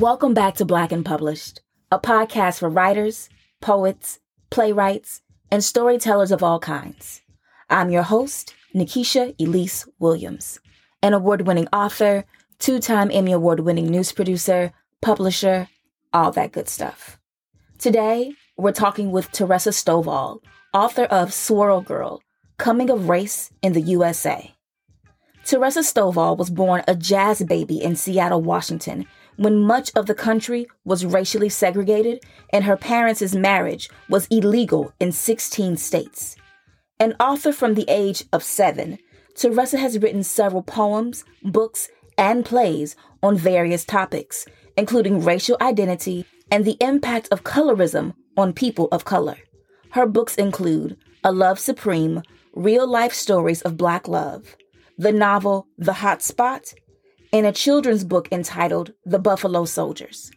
Welcome back to Black and Published, a podcast for writers, poets, playwrights, and storytellers of all kinds. I'm your host, Nikesha Elise Williams, an award winning author, two time Emmy Award winning news producer, publisher, all that good stuff. Today, we're talking with Teresa Stovall, author of Swirl Girl Coming of Race in the USA. Teresa Stovall was born a jazz baby in Seattle, Washington, when much of the country was racially segregated and her parents' marriage was illegal in 16 states. An author from the age of seven, Teresa has written several poems, books, and plays on various topics, including racial identity and the impact of colorism on people of color. Her books include A Love Supreme, Real Life Stories of Black Love, the novel The Hot Spot, and a children's book entitled The Buffalo Soldiers.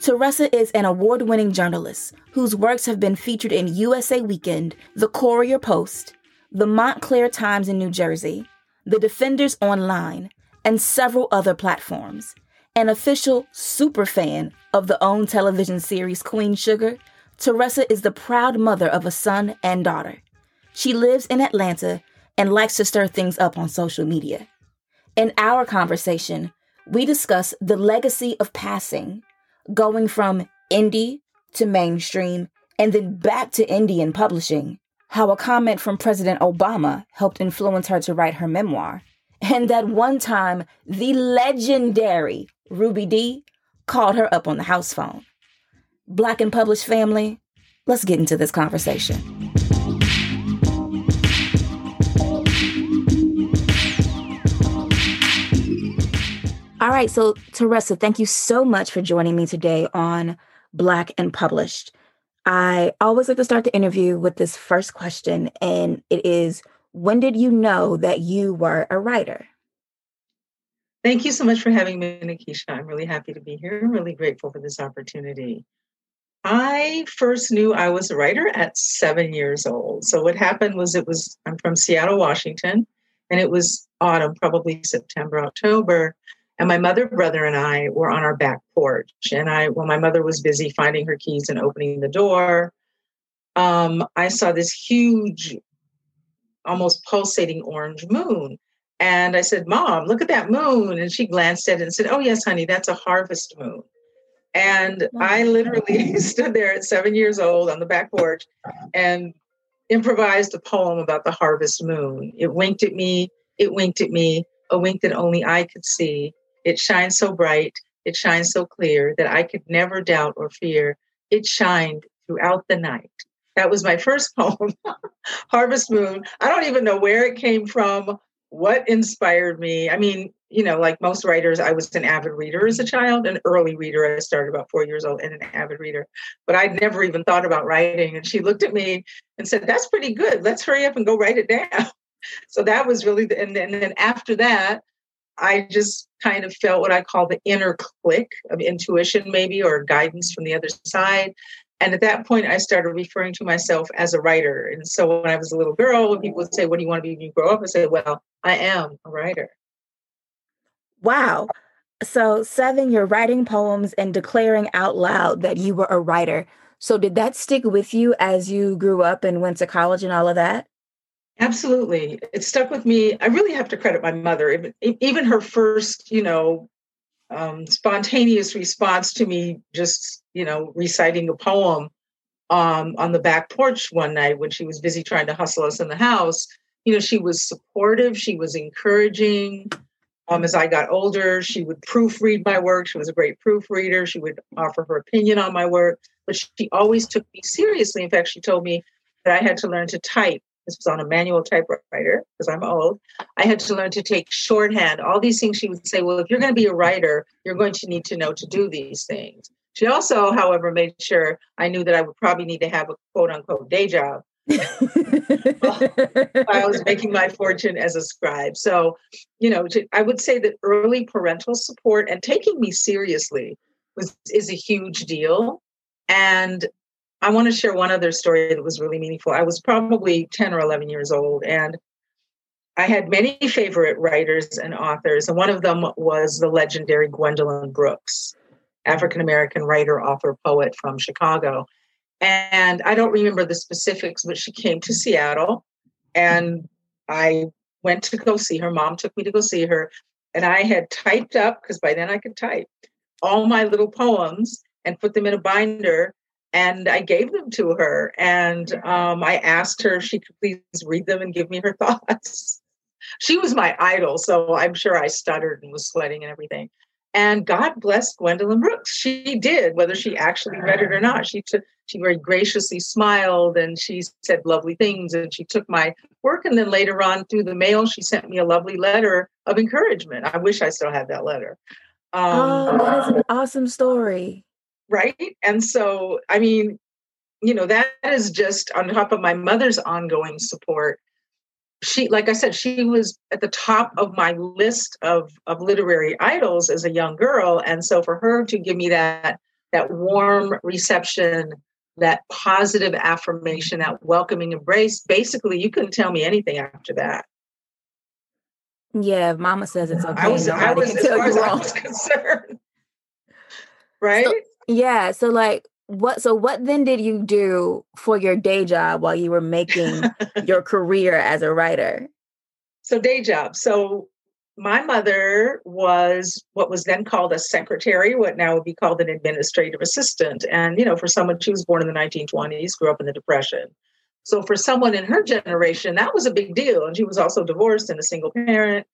Teresa is an award winning journalist whose works have been featured in USA Weekend, The Courier Post, the Montclair Times in New Jersey, The Defenders Online, and several other platforms. An official super fan of the OWN television series Queen Sugar, Teresa is the proud mother of a son and daughter. She lives in Atlanta and likes to stir things up on social media. In our conversation, we discuss the legacy of passing, going from indie to mainstream and then back to indie publishing, how a comment from President Obama helped influence her to write her memoir, and that one time the legendary Ruby Dee called her up on the house phone. Black and Published family, let's get into this conversation. All right. So, Teresa, thank you so much for joining me today on Black and Published. I always like to start the interview with this first question, and it is When did you know that you were a writer? Thank you so much for having me, Nikesha. I'm really happy to be here. I'm really grateful for this opportunity. I first knew I was a writer at seven years old. So, what happened was it was, I'm from Seattle, Washington, and it was autumn, probably September, October. And my mother, brother, and I were on our back porch. And I, when my mother was busy finding her keys and opening the door, um, I saw this huge, almost pulsating orange moon. And I said, Mom, look at that moon. And she glanced at it and said, Oh, yes, honey, that's a harvest moon. And I literally stood there at seven years old on the back porch and improvised a poem about the harvest moon. It winked at me, it winked at me, a wink that only I could see. It shines so bright, it shines so clear that I could never doubt or fear. It shined throughout the night. That was my first poem, Harvest Moon. I don't even know where it came from, what inspired me. I mean, you know, like most writers, I was an avid reader as a child, an early reader. I started about four years old and an avid reader, but I'd never even thought about writing. And she looked at me and said, That's pretty good. Let's hurry up and go write it down. So that was really, the, and, then, and then after that, I just kind of felt what I call the inner click of intuition, maybe, or guidance from the other side. And at that point, I started referring to myself as a writer. And so when I was a little girl, when people would say, What do you want to be when you grow up? I said, Well, I am a writer. Wow. So, seven, you're writing poems and declaring out loud that you were a writer. So, did that stick with you as you grew up and went to college and all of that? Absolutely. It stuck with me. I really have to credit my mother. Even, her first, you know, um, spontaneous response to me just, you know, reciting a poem um, on the back porch one night when she was busy trying to hustle us in the house. You know, she was supportive, she was encouraging. Um, as I got older, she would proofread my work. She was a great proofreader. She would offer her opinion on my work, but she always took me seriously. In fact, she told me that I had to learn to type this was on a manual typewriter because I'm old. I had to learn to take shorthand. All these things she would say, well, if you're going to be a writer, you're going to need to know to do these things. She also, however, made sure I knew that I would probably need to have a quote unquote day job. I was making my fortune as a scribe. So, you know, I would say that early parental support and taking me seriously was is a huge deal. And I want to share one other story that was really meaningful. I was probably 10 or 11 years old, and I had many favorite writers and authors, and one of them was the legendary Gwendolyn Brooks. African American writer, author, poet from Chicago. And I don't remember the specifics, but she came to Seattle and I went to go see her. Mom took me to go see her. And I had typed up, because by then I could type, all my little poems and put them in a binder. And I gave them to her. And um, I asked her if she could please read them and give me her thoughts. she was my idol. So I'm sure I stuttered and was sweating and everything. And God bless Gwendolyn Brooks. She did, whether she actually read it or not. She took, she very graciously smiled and she said lovely things and she took my work. And then later on through the mail, she sent me a lovely letter of encouragement. I wish I still had that letter. Um, oh, that is an awesome story. Right. And so, I mean, you know, that is just on top of my mother's ongoing support. She like i said she was at the top of my list of of literary idols as a young girl. And so for her to give me that that warm reception that positive affirmation that welcoming embrace basically you couldn't tell me anything after that. Yeah mama says it's okay. i was, I was as far as i was concerned. Right? so, yeah so like what so what then did you do for your day job while you were making your career as a writer? So day job. So my mother was what was then called a secretary what now would be called an administrative assistant and you know for someone she was born in the 1920s grew up in the depression. So for someone in her generation that was a big deal and she was also divorced and a single parent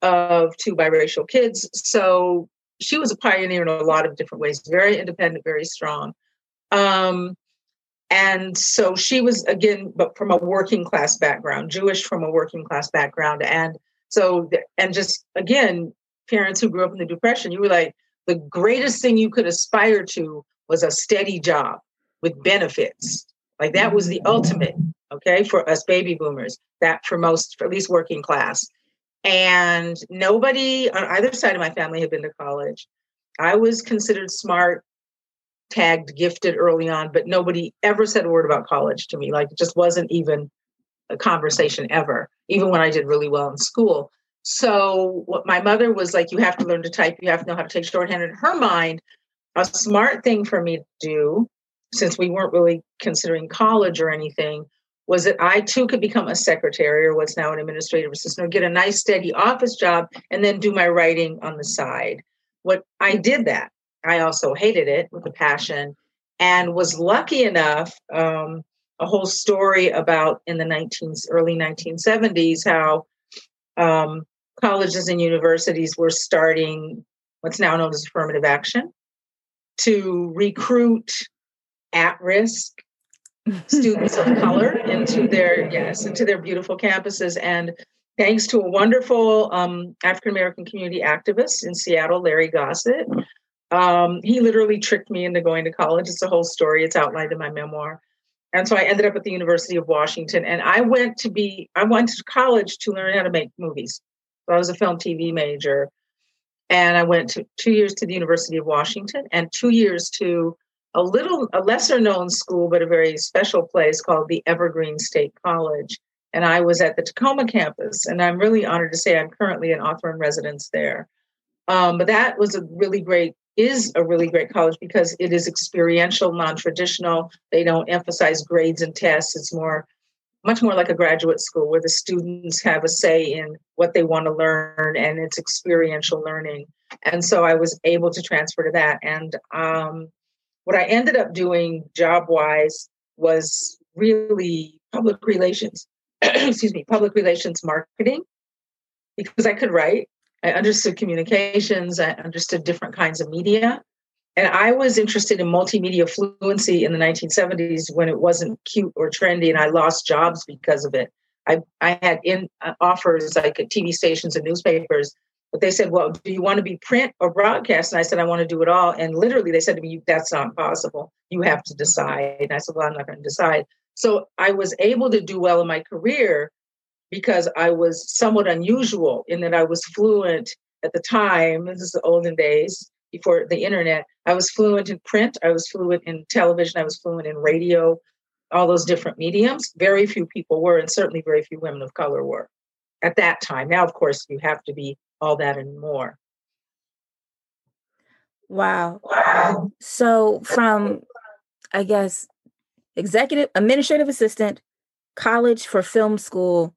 of two biracial kids. So she was a pioneer in a lot of different ways very independent very strong. Um, and so she was again but from a working class background jewish from a working class background. And so and just again parents who grew up in the depression you were like the greatest thing you could aspire to was a steady job with benefits. Like that was the ultimate okay for us baby boomers that for most for at least working class and nobody on either side of my family had been to college i was considered smart tagged gifted early on, but nobody ever said a word about college to me. Like it just wasn't even a conversation ever, even when I did really well in school. So what my mother was like, you have to learn to type, you have to know how to take shorthand. In her mind, a smart thing for me to do, since we weren't really considering college or anything, was that I too could become a secretary or what's now an administrative assistant or get a nice steady office job and then do my writing on the side. What I did that. I also hated it with a passion and was lucky enough. Um, a whole story about in the 19 early 1970s how um, colleges and universities were starting what's now known as affirmative action to recruit at-risk students of color into their yes into their beautiful campuses and thanks to a wonderful um, african american community activist in seattle larry gossett um, he literally tricked me into going to college. It's a whole story. It's outlined in my memoir. And so I ended up at the University of Washington. And I went to be, I went to college to learn how to make movies. So I was a film TV major. And I went to two years to the University of Washington and two years to a little, a lesser known school, but a very special place called the Evergreen State College. And I was at the Tacoma campus. And I'm really honored to say I'm currently an author in residence there. Um, but that was a really great is a really great college because it is experiential, non-traditional. They don't emphasize grades and tests. It's more much more like a graduate school where the students have a say in what they want to learn and it's experiential learning. And so I was able to transfer to that. And um, what I ended up doing job wise was really public relations, excuse me, public relations marketing because I could write I understood communications, I understood different kinds of media. And I was interested in multimedia fluency in the 1970s when it wasn't cute or trendy, and I lost jobs because of it. I, I had in uh, offers like at TV stations and newspapers, but they said, Well, do you want to be print or broadcast? And I said, I want to do it all. And literally, they said to me, That's not possible. You have to decide. And I said, Well, I'm not going to decide. So I was able to do well in my career because I was somewhat unusual in that I was fluent at the time. This is the olden days before the internet. I was fluent in print, I was fluent in television, I was fluent in radio, all those different mediums. Very few people were, and certainly very few women of color were at that time. Now, of course, you have to be all that and more. Wow. wow. So from I guess executive administrative assistant, college for film school,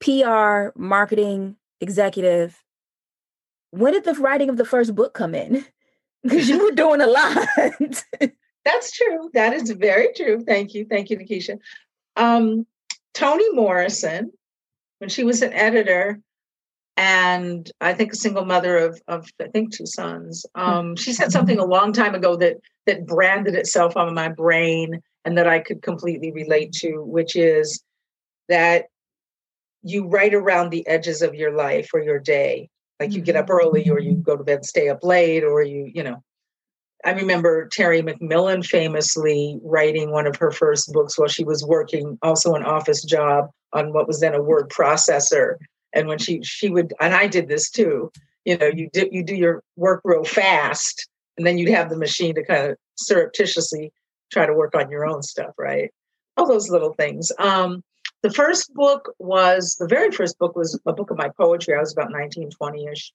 PR, marketing, executive. When did the writing of the first book come in? Because you were doing a lot. That's true. That is very true. Thank you. Thank you, Nikesha. Um, Toni Morrison, when she was an editor, and I think a single mother of, of I think two sons. Um, she said something a long time ago that that branded itself on my brain and that I could completely relate to, which is that you write around the edges of your life or your day. Like you get up early or you go to bed, stay up late, or you, you know. I remember Terry McMillan famously writing one of her first books while she was working also an office job on what was then a word processor and when she she would and i did this too. You know you do you do your work real fast and then you'd have the machine to kind of surreptitiously try to work on your own stuff right? All those little things. Um the first book was the very first book was a book of my poetry. I was about 1920ish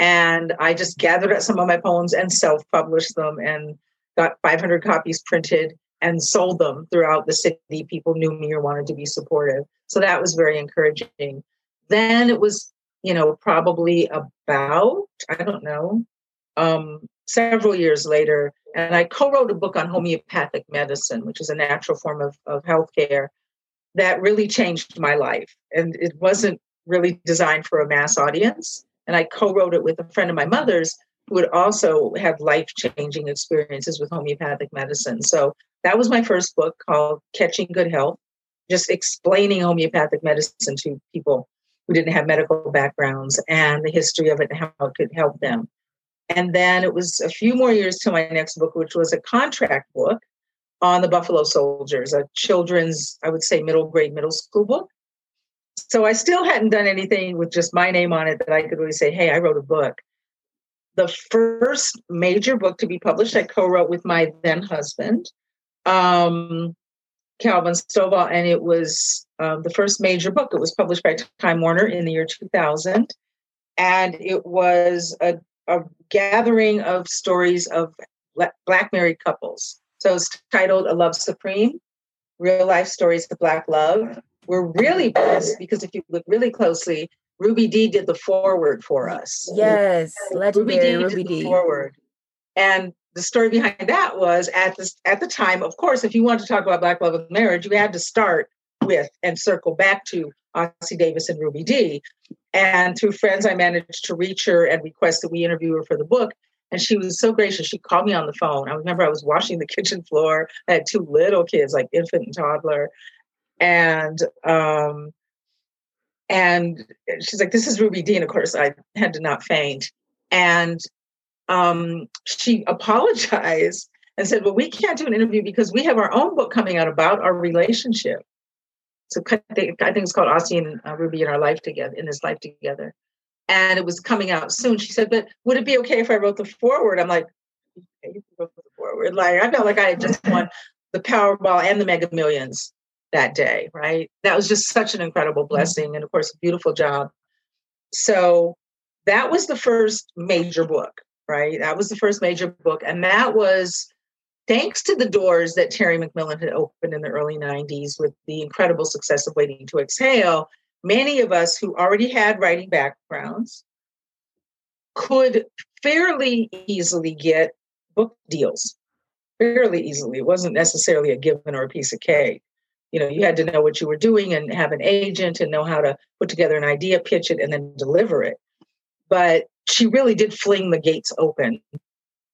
and i just gathered up some of my poems and self-published them and got 500 copies printed and sold them throughout the city. People knew me or wanted to be supportive. So that was very encouraging then it was, you know, probably about, I don't know, um, several years later, and I co wrote a book on homeopathic medicine, which is a natural form of, of healthcare that really changed my life. And it wasn't really designed for a mass audience. And I co wrote it with a friend of my mother's who had also had life changing experiences with homeopathic medicine. So that was my first book called Catching Good Health, just explaining homeopathic medicine to people who didn't have medical backgrounds and the history of it and how it could help them. And then it was a few more years to my next book, which was a contract book on the Buffalo Soldiers, a children's, I would say, middle grade, middle school book. So I still hadn't done anything with just my name on it that I could really say, hey, I wrote a book. The first major book to be published, I co wrote with my then husband. Um, Calvin Stovall, and it was um, the first major book. It was published by Time Warner in the year 2000, and it was a, a gathering of stories of Black married couples. So it's titled A Love Supreme Real Life Stories of Black Love. We're really blessed because if you look really closely, Ruby Dee did the foreword for us. Yes, legendary Ruby Dee. Ruby Dee. foreword. And the story behind that was at this at the time, of course, if you want to talk about Black love and marriage, you had to start with and circle back to Ossie Davis and Ruby Dee. And through friends, I managed to reach her and request that we interview her for the book. And she was so gracious. She called me on the phone. I remember I was washing the kitchen floor. I had two little kids, like infant and toddler. And um, and she's like, "This is Ruby Dee." And of course, I had to not faint. And um, she apologized and said, Well, we can't do an interview because we have our own book coming out about our relationship. So I think, it's called Ossie and uh, Ruby in Our Life Together, in this life together. And it was coming out soon. She said, But would it be okay if I wrote the foreword? I'm like, okay, you wrote the foreword. Like, I felt like I had just won the Powerball and the Mega Millions that day, right? That was just such an incredible mm-hmm. blessing. And of course, a beautiful job. So that was the first major book right? That was the first major book. And that was thanks to the doors that Terry McMillan had opened in the early 90s with the incredible success of Waiting to Exhale. Many of us who already had writing backgrounds could fairly easily get book deals. Fairly easily. It wasn't necessarily a given or a piece of cake. You know, you had to know what you were doing and have an agent and know how to put together an idea, pitch it, and then deliver it. But she really did fling the gates open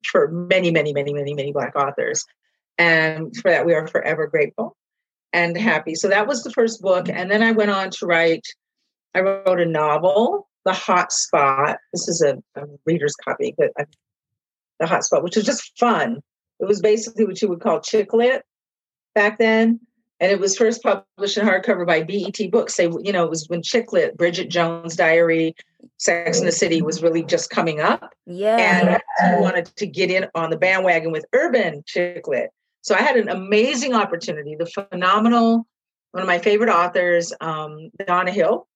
for many, many, many, many, many Black authors. And for that, we are forever grateful and happy. So that was the first book. And then I went on to write, I wrote a novel, The Hot Spot. This is a, a reader's copy, but I, The Hot Spot, which was just fun. It was basically what you would call chick lit back then and it was first published in hardcover by BET Books. They, you know, it was when chick lit, Bridget Jones' Diary, Sex in the City was really just coming up. Yeah, and I wanted to get in on the bandwagon with urban chick lit. So I had an amazing opportunity. The phenomenal, one of my favorite authors, um, Donna Hill,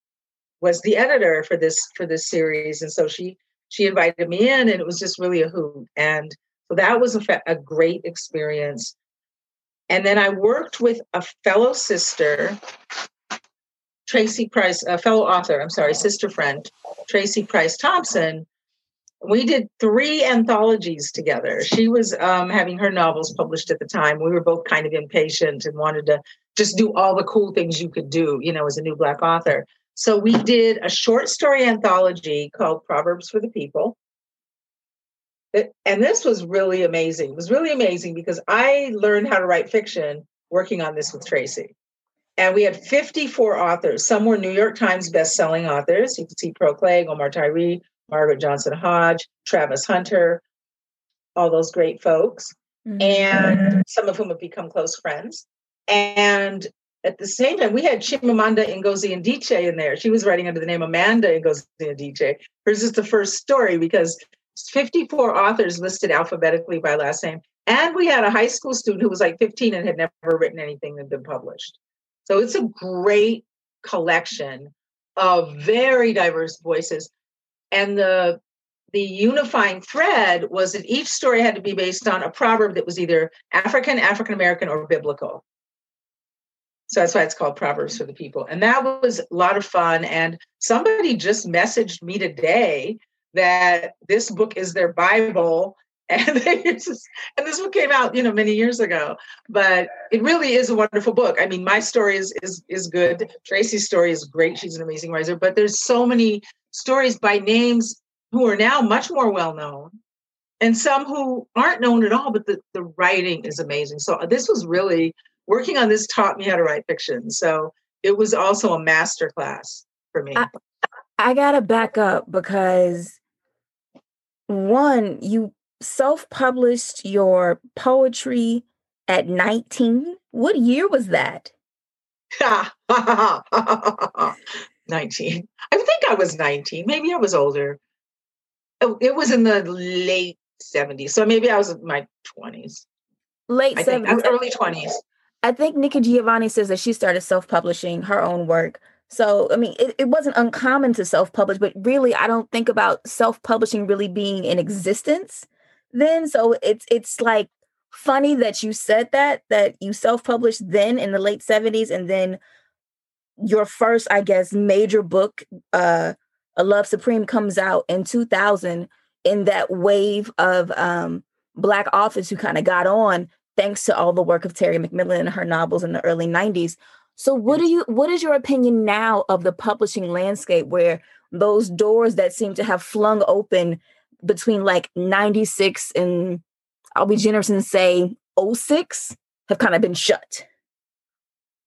was the editor for this for this series, and so she she invited me in, and it was just really a hoot. And so that was a, fa- a great experience. And then I worked with a fellow sister, Tracy Price, a fellow author, I'm sorry, sister friend, Tracy Price Thompson. We did three anthologies together. She was um, having her novels published at the time. We were both kind of impatient and wanted to just do all the cool things you could do, you know, as a new Black author. So we did a short story anthology called Proverbs for the People. And this was really amazing. It was really amazing because I learned how to write fiction working on this with Tracy. And we had 54 authors. Some were New York Times best-selling authors. You can see Cleage, Omar Tyree, Margaret Johnson Hodge, Travis Hunter, all those great folks. Mm-hmm. And some of whom have become close friends. And at the same time, we had Chimamanda Ngozi Adichie in there. She was writing under the name Amanda Ngozi Adichie. Hers is the first story because 54 authors listed alphabetically by last name. And we had a high school student who was like 15 and had never written anything that had been published. So it's a great collection of very diverse voices. And the the unifying thread was that each story had to be based on a proverb that was either African, African American, or biblical. So that's why it's called Proverbs for the People. And that was a lot of fun. And somebody just messaged me today that this book is their Bible. And, just, and this book came out, you know, many years ago. But it really is a wonderful book. I mean, my story is is is good. Tracy's story is great. She's an amazing writer. But there's so many stories by names who are now much more well known and some who aren't known at all, but the, the writing is amazing. So uh, this was really working on this taught me how to write fiction. So it was also a master class for me. I, I gotta back up because one, you self-published your poetry at 19. What year was that? 19. I think I was 19. Maybe I was older. Oh, it was in the late 70s. So maybe I was in my 20s. Late 70s. Uh, early 20s. I think Nikki Giovanni says that she started self-publishing her own work. So, I mean, it, it wasn't uncommon to self-publish, but really I don't think about self-publishing really being in existence then. So it's it's like funny that you said that, that you self-published then in the late 70s and then your first, I guess, major book, uh, A Love Supreme comes out in 2000 in that wave of um black authors who kind of got on thanks to all the work of Terry McMillan and her novels in the early 90s. So what do you what is your opinion now of the publishing landscape where those doors that seem to have flung open between like 96 and I'll be generous and say 06 have kind of been shut?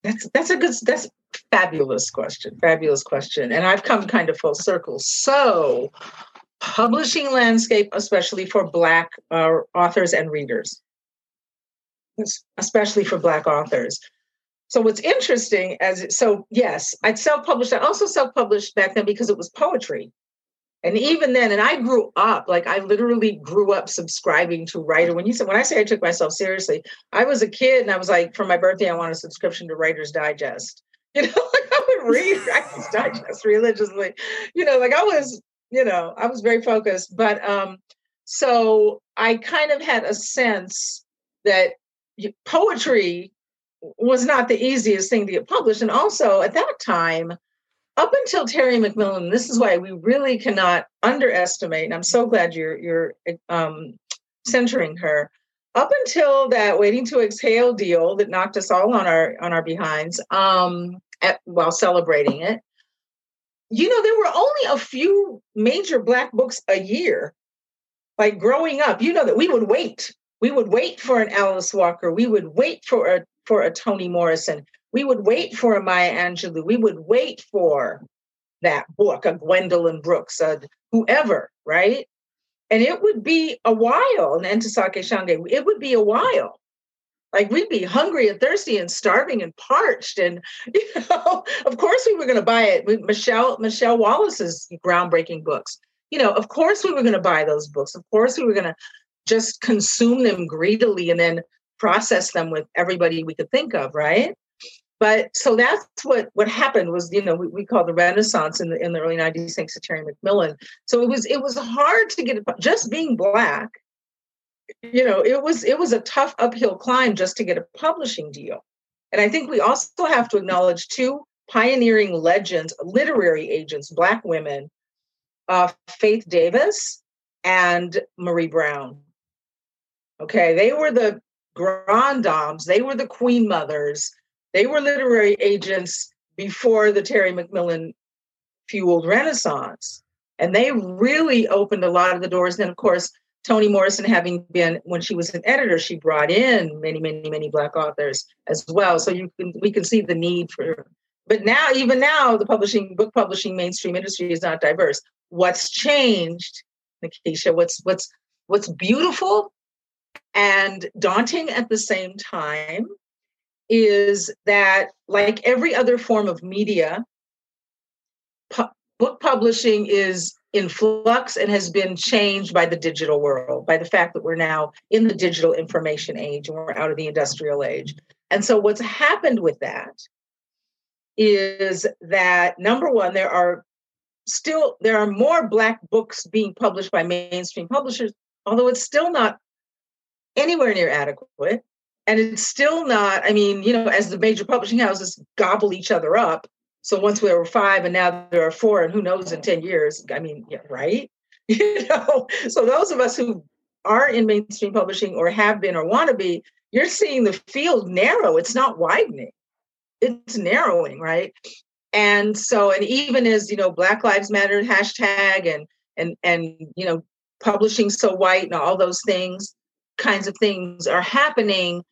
That's that's a good that's fabulous question. Fabulous question. And I've come kind of full circle. So publishing landscape, especially for Black uh, authors and readers especially for Black authors. So what's interesting as so yes, I'd self-published. I also self-published back then because it was poetry. And even then, and I grew up, like I literally grew up subscribing to Writer. When you said when I say I took myself seriously, I was a kid and I was like, for my birthday, I want a subscription to Writer's Digest. You know, like I would read Writer's Digest religiously. You know, like I was, you know, I was very focused. But um, so I kind of had a sense that poetry was not the easiest thing to get published. And also at that time, up until Terry McMillan, this is why we really cannot underestimate. And I'm so glad you're you're um, centering her. Up until that waiting to exhale deal that knocked us all on our on our behinds um, at, while celebrating it, you know, there were only a few major black books a year. Like growing up, you know that we would wait we would wait for an Alice Walker. We would wait for a for a Toni Morrison. We would wait for a Maya Angelou. We would wait for that book, a Gwendolyn Brooks, a whoever, right? And it would be a while, an Ntozake Shange, it would be a while. Like we'd be hungry and thirsty and starving and parched. And you know, of course we were going to buy it. Michelle Michelle Wallace's groundbreaking books. You know, of course we were going to buy those books. Of course we were going to just consume them greedily and then process them with everybody we could think of, right? but so that's what what happened was you know we, we call the renaissance in the in the early 90s thanks to terry mcmillan. So it was it was hard to get just being black you know it was it was a tough uphill climb just to get a publishing deal. And i think we also have to acknowledge two pioneering legends literary agents black women uh, faith davis and marie brown. Okay? They were the grand dames they were the queen mothers they were literary agents before the Terry McMillan fueled Renaissance. And they really opened a lot of the doors. Then, of course, Toni Morrison, having been when she was an editor, she brought in many, many, many black authors as well. So you can we can see the need for. But now, even now, the publishing book publishing mainstream industry is not diverse. What's changed, Nikesha? What's what's what's beautiful and daunting at the same time is that, like every other form of media, pu- book publishing is in flux and has been changed by the digital world, by the fact that we're now in the digital information age and we're out of the industrial age. And so, what's happened with that is that number one, there are still there are more black books being published by mainstream publishers, although it's still not anywhere near adequate and it's still not i mean you know as the major publishing houses gobble each other up so once there were five and now there are four and who knows in 10 years i mean yeah, right? You know so those of us who are in mainstream publishing or have been or want to be you're seeing the field narrow it's not widening. It's narrowing right? And so and even as you know black lives matter hashtag and and and you know publishing so white and all those things kinds of things are happening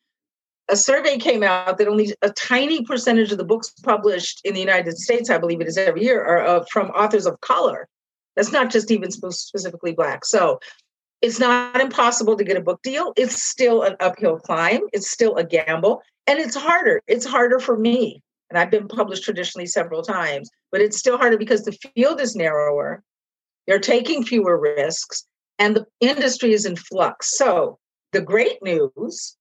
a survey came out that only a tiny percentage of the books published in the United States, I believe it is every year, are uh, from authors of color. That's not just even specifically Black. So it's not impossible to get a book deal. It's still an uphill climb, it's still a gamble, and it's harder. It's harder for me. And I've been published traditionally several times, but it's still harder because the field is narrower. They're taking fewer risks, and the industry is in flux. So the great news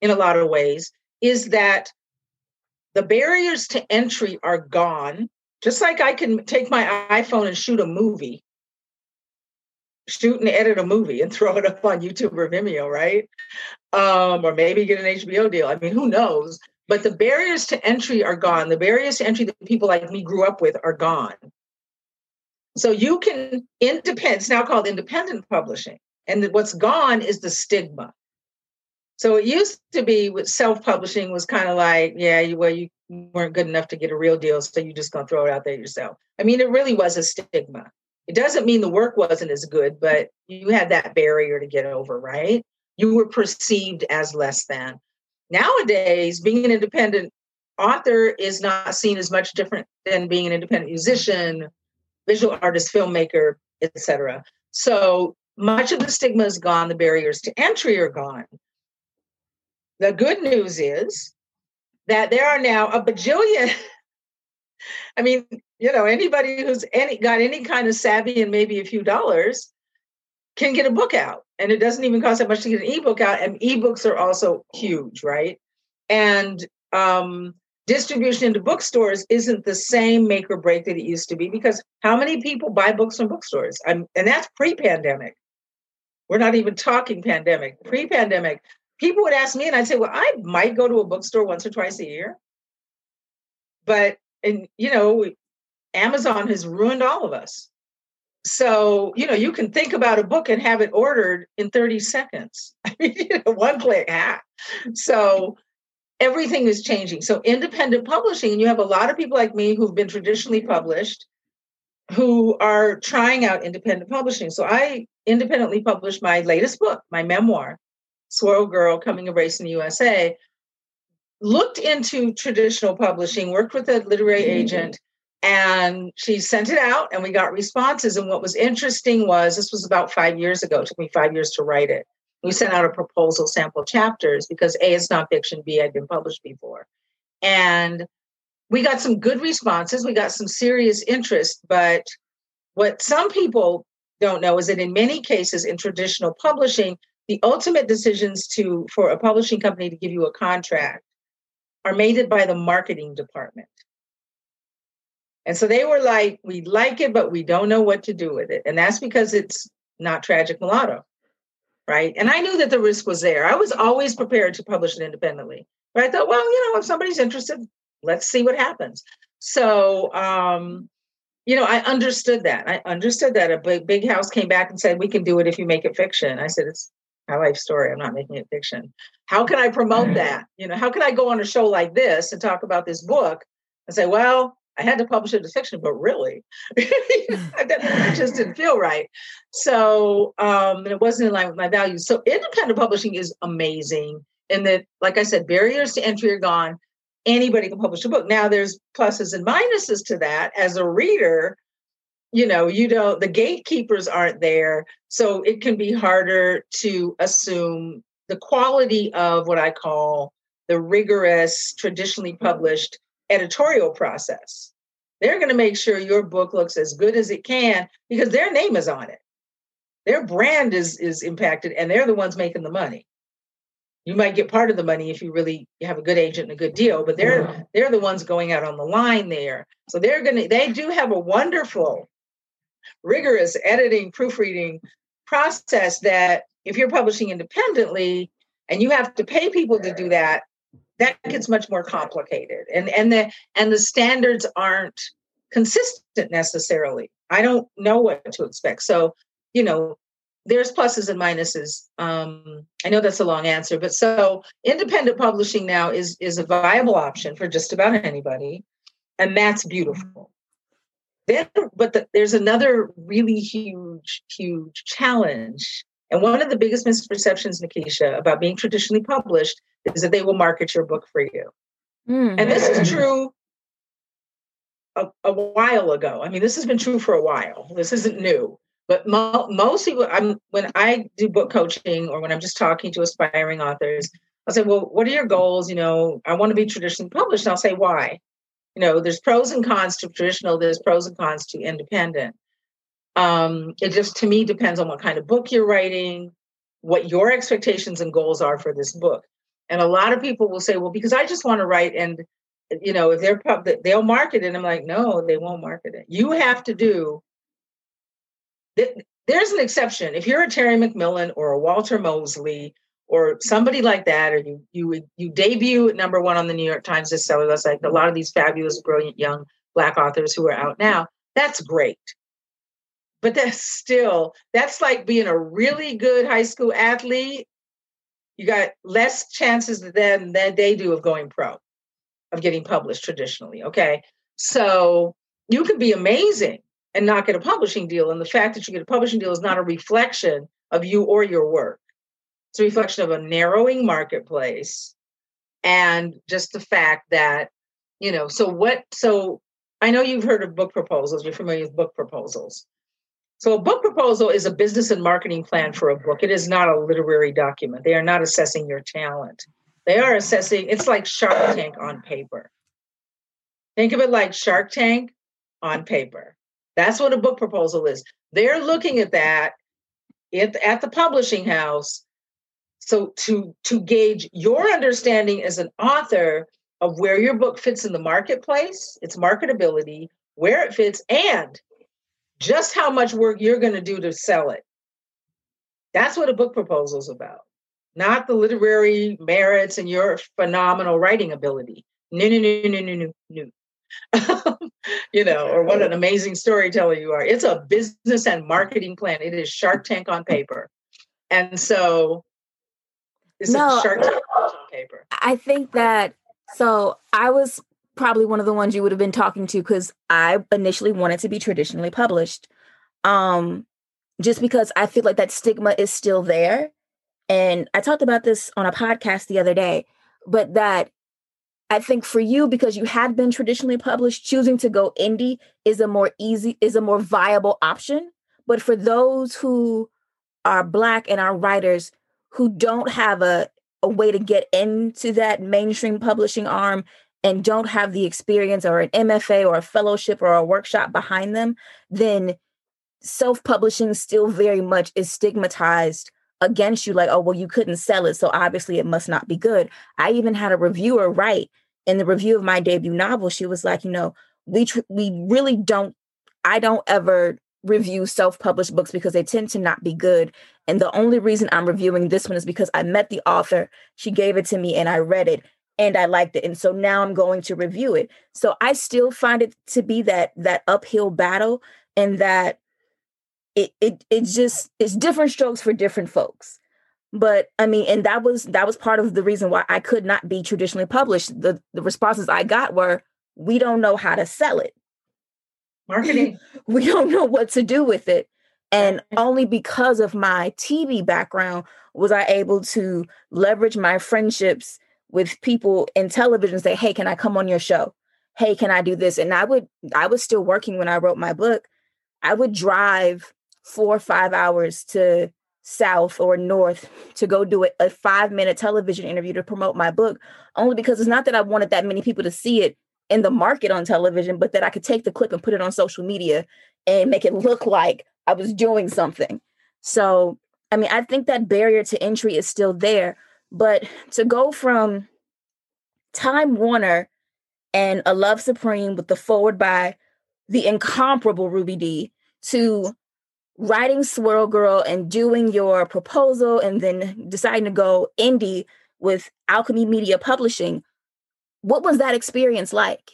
in a lot of ways is that the barriers to entry are gone. Just like I can take my iPhone and shoot a movie, shoot and edit a movie and throw it up on YouTube or Vimeo, right? Um, or maybe get an HBO deal. I mean, who knows? But the barriers to entry are gone. The barriers to entry that people like me grew up with are gone. So you can independent, it's now called independent publishing. And what's gone is the stigma. So it used to be with self-publishing was kind of like, yeah, you well, you weren't good enough to get a real deal, so you're just gonna throw it out there yourself. I mean, it really was a stigma. It doesn't mean the work wasn't as good, but you had that barrier to get over, right? You were perceived as less than. Nowadays, being an independent author is not seen as much different than being an independent musician, visual artist, filmmaker, etc. So much of the stigma is gone, the barriers to entry are gone. The good news is that there are now a bajillion. I mean, you know, anybody who's any got any kind of savvy and maybe a few dollars can get a book out. And it doesn't even cost that much to get an ebook out. And ebooks are also huge, right? And um, distribution into bookstores isn't the same make or break that it used to be because how many people buy books from bookstores? I'm, and that's pre pandemic. We're not even talking pandemic. Pre pandemic, people would ask me, and I'd say, well, I might go to a bookstore once or twice a year. But, and, you know, Amazon has ruined all of us. So, you know, you can think about a book and have it ordered in 30 seconds. I mean, one click, ah. So everything is changing. So independent publishing, and you have a lot of people like me who've been traditionally published who are trying out independent publishing. So I independently published my latest book, my memoir, Swirl Girl Coming of Race in the USA, looked into traditional publishing, worked with a literary mm-hmm. agent, and she sent it out and we got responses. And what was interesting was this was about five years ago, it took me five years to write it. We sent out a proposal sample chapters because A, it's nonfiction, B, I'd been published before. And we got some good responses, we got some serious interest, but what some people don't know is that in many cases in traditional publishing, the ultimate decisions to for a publishing company to give you a contract are made by the marketing department. And so they were like, we like it, but we don't know what to do with it. And that's because it's not tragic mulatto. Right. And I knew that the risk was there. I was always prepared to publish it independently. But I thought, well, you know, if somebody's interested, let's see what happens. So, um, you know, I understood that. I understood that a big, big house came back and said, we can do it if you make it fiction. I said, it's my life story. I'm not making it fiction. How can I promote that? You know, how can I go on a show like this and talk about this book and say, well, I had to publish it as fiction, but really, it just didn't feel right. So um, it wasn't in line with my values. So independent publishing is amazing in that, like I said, barriers to entry are gone. Anybody can publish a book. Now there's pluses and minuses to that. As a reader, you know, you don't the gatekeepers aren't there, so it can be harder to assume the quality of what I call the rigorous, traditionally published editorial process. They're going to make sure your book looks as good as it can because their name is on it. Their brand is is impacted and they're the ones making the money. You might get part of the money if you really have a good agent and a good deal, but they're yeah. they're the ones going out on the line there. So they're going to they do have a wonderful rigorous editing proofreading process that if you're publishing independently and you have to pay people to do that that gets much more complicated and and the and the standards aren't consistent necessarily i don't know what to expect so you know there's pluses and minuses um, i know that's a long answer but so independent publishing now is is a viable option for just about anybody and that's beautiful then but the, there's another really huge huge challenge and one of the biggest misperceptions nikesha about being traditionally published is that they will market your book for you. Mm. And this is true a, a, while ago. I mean, this has been true for a while. This isn't new. But mo- most people, I'm, when I do book coaching or when I'm just talking to aspiring authors, I'll say, well, what are your goals? You know, I want to be traditionally published. And I'll say, why? You know, there's pros and cons to traditional, there's pros and cons to independent. Um, it just, to me, depends on what kind of book you're writing, what your expectations and goals are for this book. And a lot of people will say, well, because I just want to write and you know, if they're pub they'll market it. I'm like, no, they won't market it. You have to do there's an exception. If you're a Terry McMillan or a Walter Mosley or somebody like that, or you you you debut at number one on the New York Times bestseller list, like a lot of these fabulous, brilliant young black authors who are out now, that's great. But that's still that's like being a really good high school athlete you got less chances than than they do of going pro, of getting published traditionally. Okay, so you could be amazing and not get a publishing deal, and the fact that you get a publishing deal is not a reflection of you or your work. It's a reflection of a narrowing marketplace, and just the fact that you know. So what? So I know you've heard of book proposals. You're familiar with book proposals. So, a book proposal is a business and marketing plan for a book. It is not a literary document. They are not assessing your talent. They are assessing, it's like Shark Tank on paper. Think of it like Shark Tank on paper. That's what a book proposal is. They're looking at that at, at the publishing house. So, to, to gauge your understanding as an author of where your book fits in the marketplace, its marketability, where it fits, and just how much work you're going to do to sell it. That's what a book proposal is about, not the literary merits and your phenomenal writing ability. No, no, no, no, no, no, no. you know, or what an amazing storyteller you are. It's a business and marketing plan. It is Shark Tank on paper. And so it's no, Shark Tank on paper. I think that so I was probably one of the ones you would have been talking to because I initially wanted to be traditionally published. Um, just because I feel like that stigma is still there. And I talked about this on a podcast the other day, but that I think for you, because you have been traditionally published, choosing to go indie is a more easy, is a more viable option. But for those who are Black and are writers who don't have a, a way to get into that mainstream publishing arm and don't have the experience or an MFA or a fellowship or a workshop behind them, then self publishing still very much is stigmatized against you like, oh, well, you couldn't sell it. So obviously it must not be good. I even had a reviewer write in the review of my debut novel, she was like, you know, we tr- we really don't. I don't ever review self-published books because they tend to not be good. And the only reason I'm reviewing this one is because I met the author. She gave it to me, and I read it, and I liked it. And so now I'm going to review it. So I still find it to be that that uphill battle, and that it it it's just it's different strokes for different folks. But i mean and that was that was part of the reason why i could not be traditionally published. The the responses i got were we don't know how to sell it. Marketing. We don't know what to do with it. And only because of my tv background was i able to leverage my friendships with people in television say hey can i come on your show? Hey can i do this? And i would i was still working when i wrote my book. I would drive four or five hours to south or north to go do a, five minute television interview to promote my book only because it's not that i wanted that many people to see it in the market on television but that i could take the clip and put it on social media and make it look like i was doing something. So i mean i think that barrier to entry is still there but to go from time warner and a love supreme with the forward by the incomparable Ruby Dee to writing Swirl Girl and doing your proposal and then deciding to go indie with Alchemy Media Publishing, what was that experience like?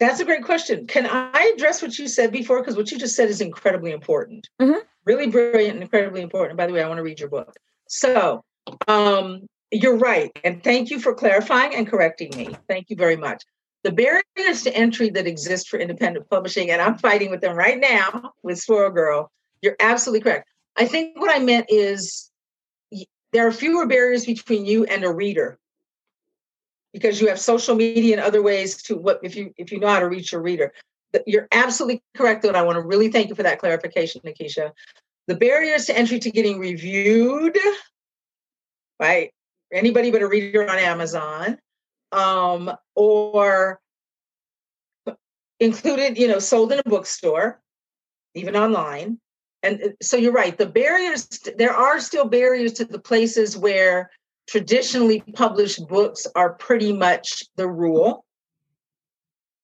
That's a great question. Can I address what you said before? Because what you just said is incredibly important. Mm-hmm. Really brilliant and incredibly important. By the way, I want to read your book. So, um, you're right. And thank you for clarifying and correcting me. Thank you very much the barriers to entry that exist for independent publishing, and I'm fighting with them right now with Swirl Girl. You're absolutely correct. I think what I meant is there are fewer barriers between you and a reader because you have social media and other ways to what if you if you know how to reach your reader. You're absolutely correct, though, and I want to really thank you for that clarification, Nikesha. The barriers to entry to getting reviewed by anybody but a reader on Amazon um, or included, you know, sold in a bookstore, even online. And uh, so you're right. The barriers, there are still barriers to the places where traditionally published books are pretty much the rule.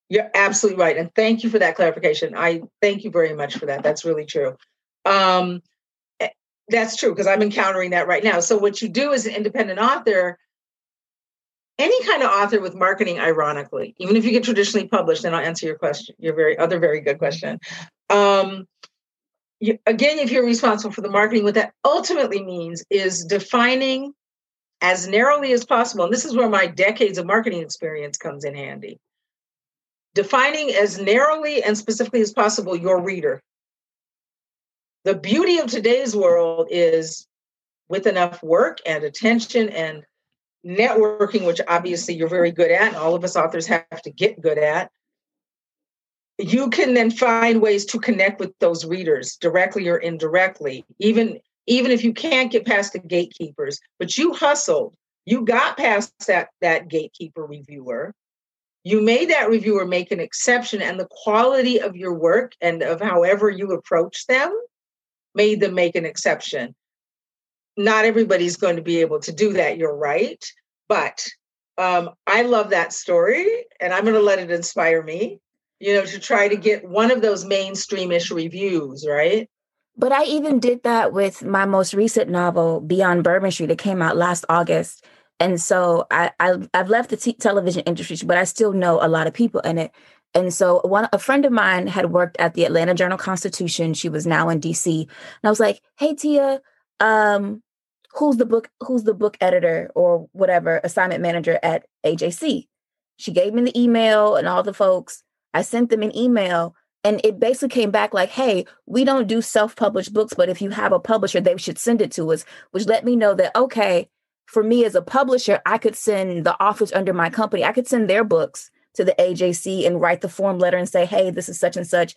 You're absolutely right. And thank you for that clarification. I thank you very much for that. That's really true. Um, eh, that's true because I'm encountering that right now. So, what you do as an independent author, any kind of author with marketing ironically even if you get traditionally published then i'll answer your question your very other very good question. Um, you, again if you're responsible for the marketing what that ultimately means is defining as narrowly as possible and this is where my decades of marketing experience comes in handy. Defining as narrowly and specifically as possible your reader. The beauty of today's world is with enough work and attention and networking, which obviously you're very good at, and all of us authors have to get good at, you can then find ways to connect with those readers directly or indirectly, even even if you can't get past the gatekeepers. But you hustled, you got past that that gatekeeper reviewer. You made that reviewer make an exception, and the quality of your work and of however you approach them made them make an exception not everybody's going to be able to do that. You're right. But um, I love that story and I'm going to let it inspire me, you know, to try to get one of those mainstreamish reviews, right? But I even did that with my most recent novel, Beyond Bourbon Street. It came out last August. And so I, I have left the t- television industry, but I still know a lot of people in it. And so one a friend of mine had worked at the Atlanta Journal Constitution. She was now in DC. And I was like, hey Tia, um, who's the book who's the book editor or whatever assignment manager at AJC. She gave me the email and all the folks. I sent them an email and it basically came back like, "Hey, we don't do self-published books, but if you have a publisher, they should send it to us." Which let me know that okay, for me as a publisher, I could send the authors under my company. I could send their books to the AJC and write the form letter and say, "Hey, this is such and such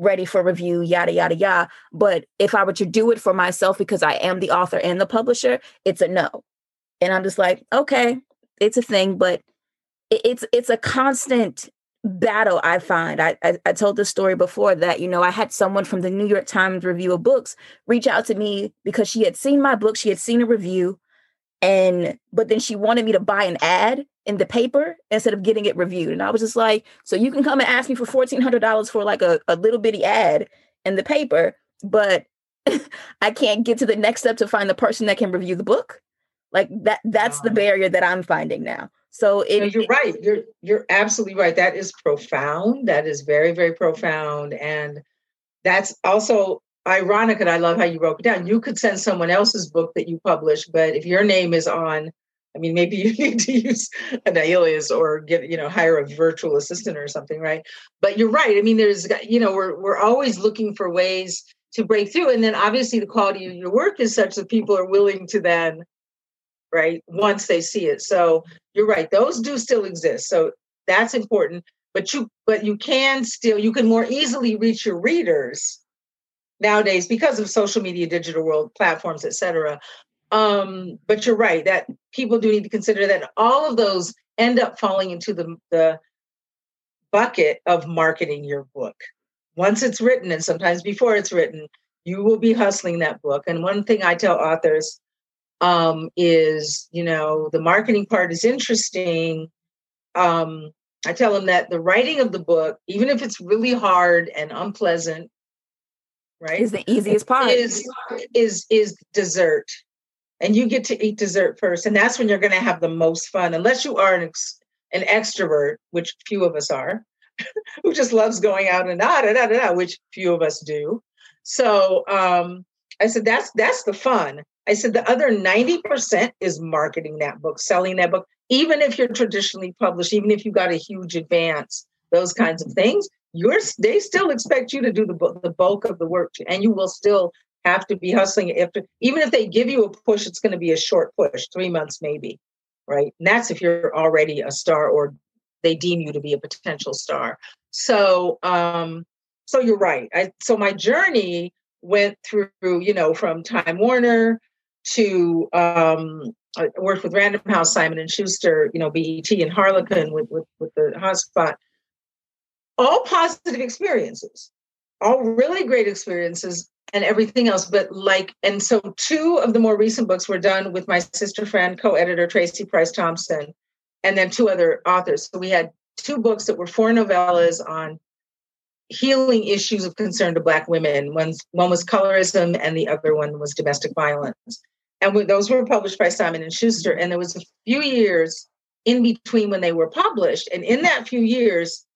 ready for review, yada, yada, yada. But if I were to do it for myself because I am the author and the publisher, it's a no. And I'm just like, okay, it's a thing, but it's it's a constant battle I find. I, I, I told this story before that, you know, I had someone from the New York Times review of books reach out to me because she had seen my book, she had seen a review, and but then she wanted me to buy an ad in the paper instead of getting it reviewed. And I was just like, so you can come and ask me for $1,400 for like a, a little bitty ad in the paper, but I can't get to the next step to find the person that can review the book. Like that, that's the barrier that I'm finding now. So it, no, you're it, right. You're you're absolutely right. That is profound. That is very very profound, and that's also ironic. And I love how you broke it down. You could send someone else's book that you publish, but if your name is on I mean, maybe you need to use an alias or get, you know, hire a virtual assistant or something, right? But you're right. I mean, there's, you know, we're we're always looking for ways to break through, and then obviously the quality of your work is such that people are willing to then, right, once they see it. So you're right; those do still exist. So that's important. But you, but you can still, you can more easily reach your readers nowadays because of social media, digital world platforms, et cetera. Um, but you're right that people do need to consider that all of those end up falling into the, the bucket of marketing your book. Once it's written, and sometimes before it's written, you will be hustling that book. And one thing I tell authors um, is, you know, the marketing part is interesting. Um, I tell them that the writing of the book, even if it's really hard and unpleasant, right, is the easiest part. Is is is dessert. And you get to eat dessert first and that's when you're going to have the most fun unless you are an, ex- an extrovert which few of us are who just loves going out and da, da, da, da, which few of us do. So um, i said that's that's the fun. I said the other 90% is marketing that book selling that book even if you're traditionally published even if you got a huge advance those kinds of things you're they still expect you to do the, the bulk of the work and you will still have to be hustling if even if they give you a push it's going to be a short push three months maybe right? And that's if you're already a star or they deem you to be a potential star. So um so you're right. I, so my journey went through you know from time warner to um I worked with Random House, Simon and Schuster, you know, BET and Harlequin with with, with the hotspot. All positive experiences, all really great experiences and everything else. But like, and so two of the more recent books were done with my sister friend, co-editor Tracy Price Thompson, and then two other authors. So we had two books that were four novellas on healing issues of concern to Black women. One, one was colorism, and the other one was domestic violence. And we, those were published by Simon and Schuster. And there was a few years in between when they were published, and in that few years,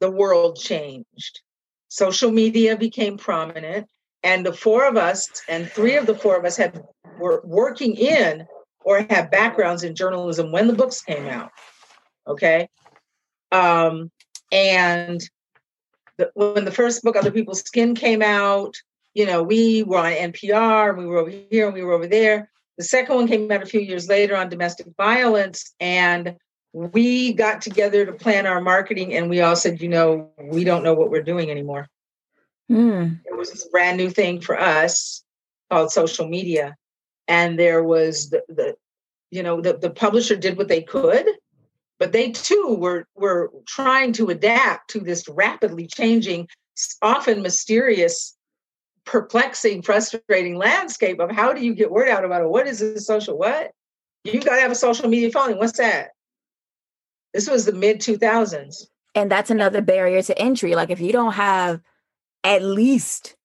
the world changed. Social media became prominent and the four of us and three of the four of us had were working in or have backgrounds in journalism when the books came out okay um and the, when the first book other people's skin came out you know we were on npr we were over here and we were over there the second one came out a few years later on domestic violence and we got together to plan our marketing and we all said you know we don't know what we're doing anymore Mm. It was this brand new thing for us called social media. And there was the, the you know, the, the publisher did what they could, but they too were were trying to adapt to this rapidly changing, often mysterious, perplexing, frustrating landscape of how do you get word out about it? What is this social what? You gotta have a social media following. What's that? This was the mid 2000s. And that's another barrier to entry. Like if you don't have at least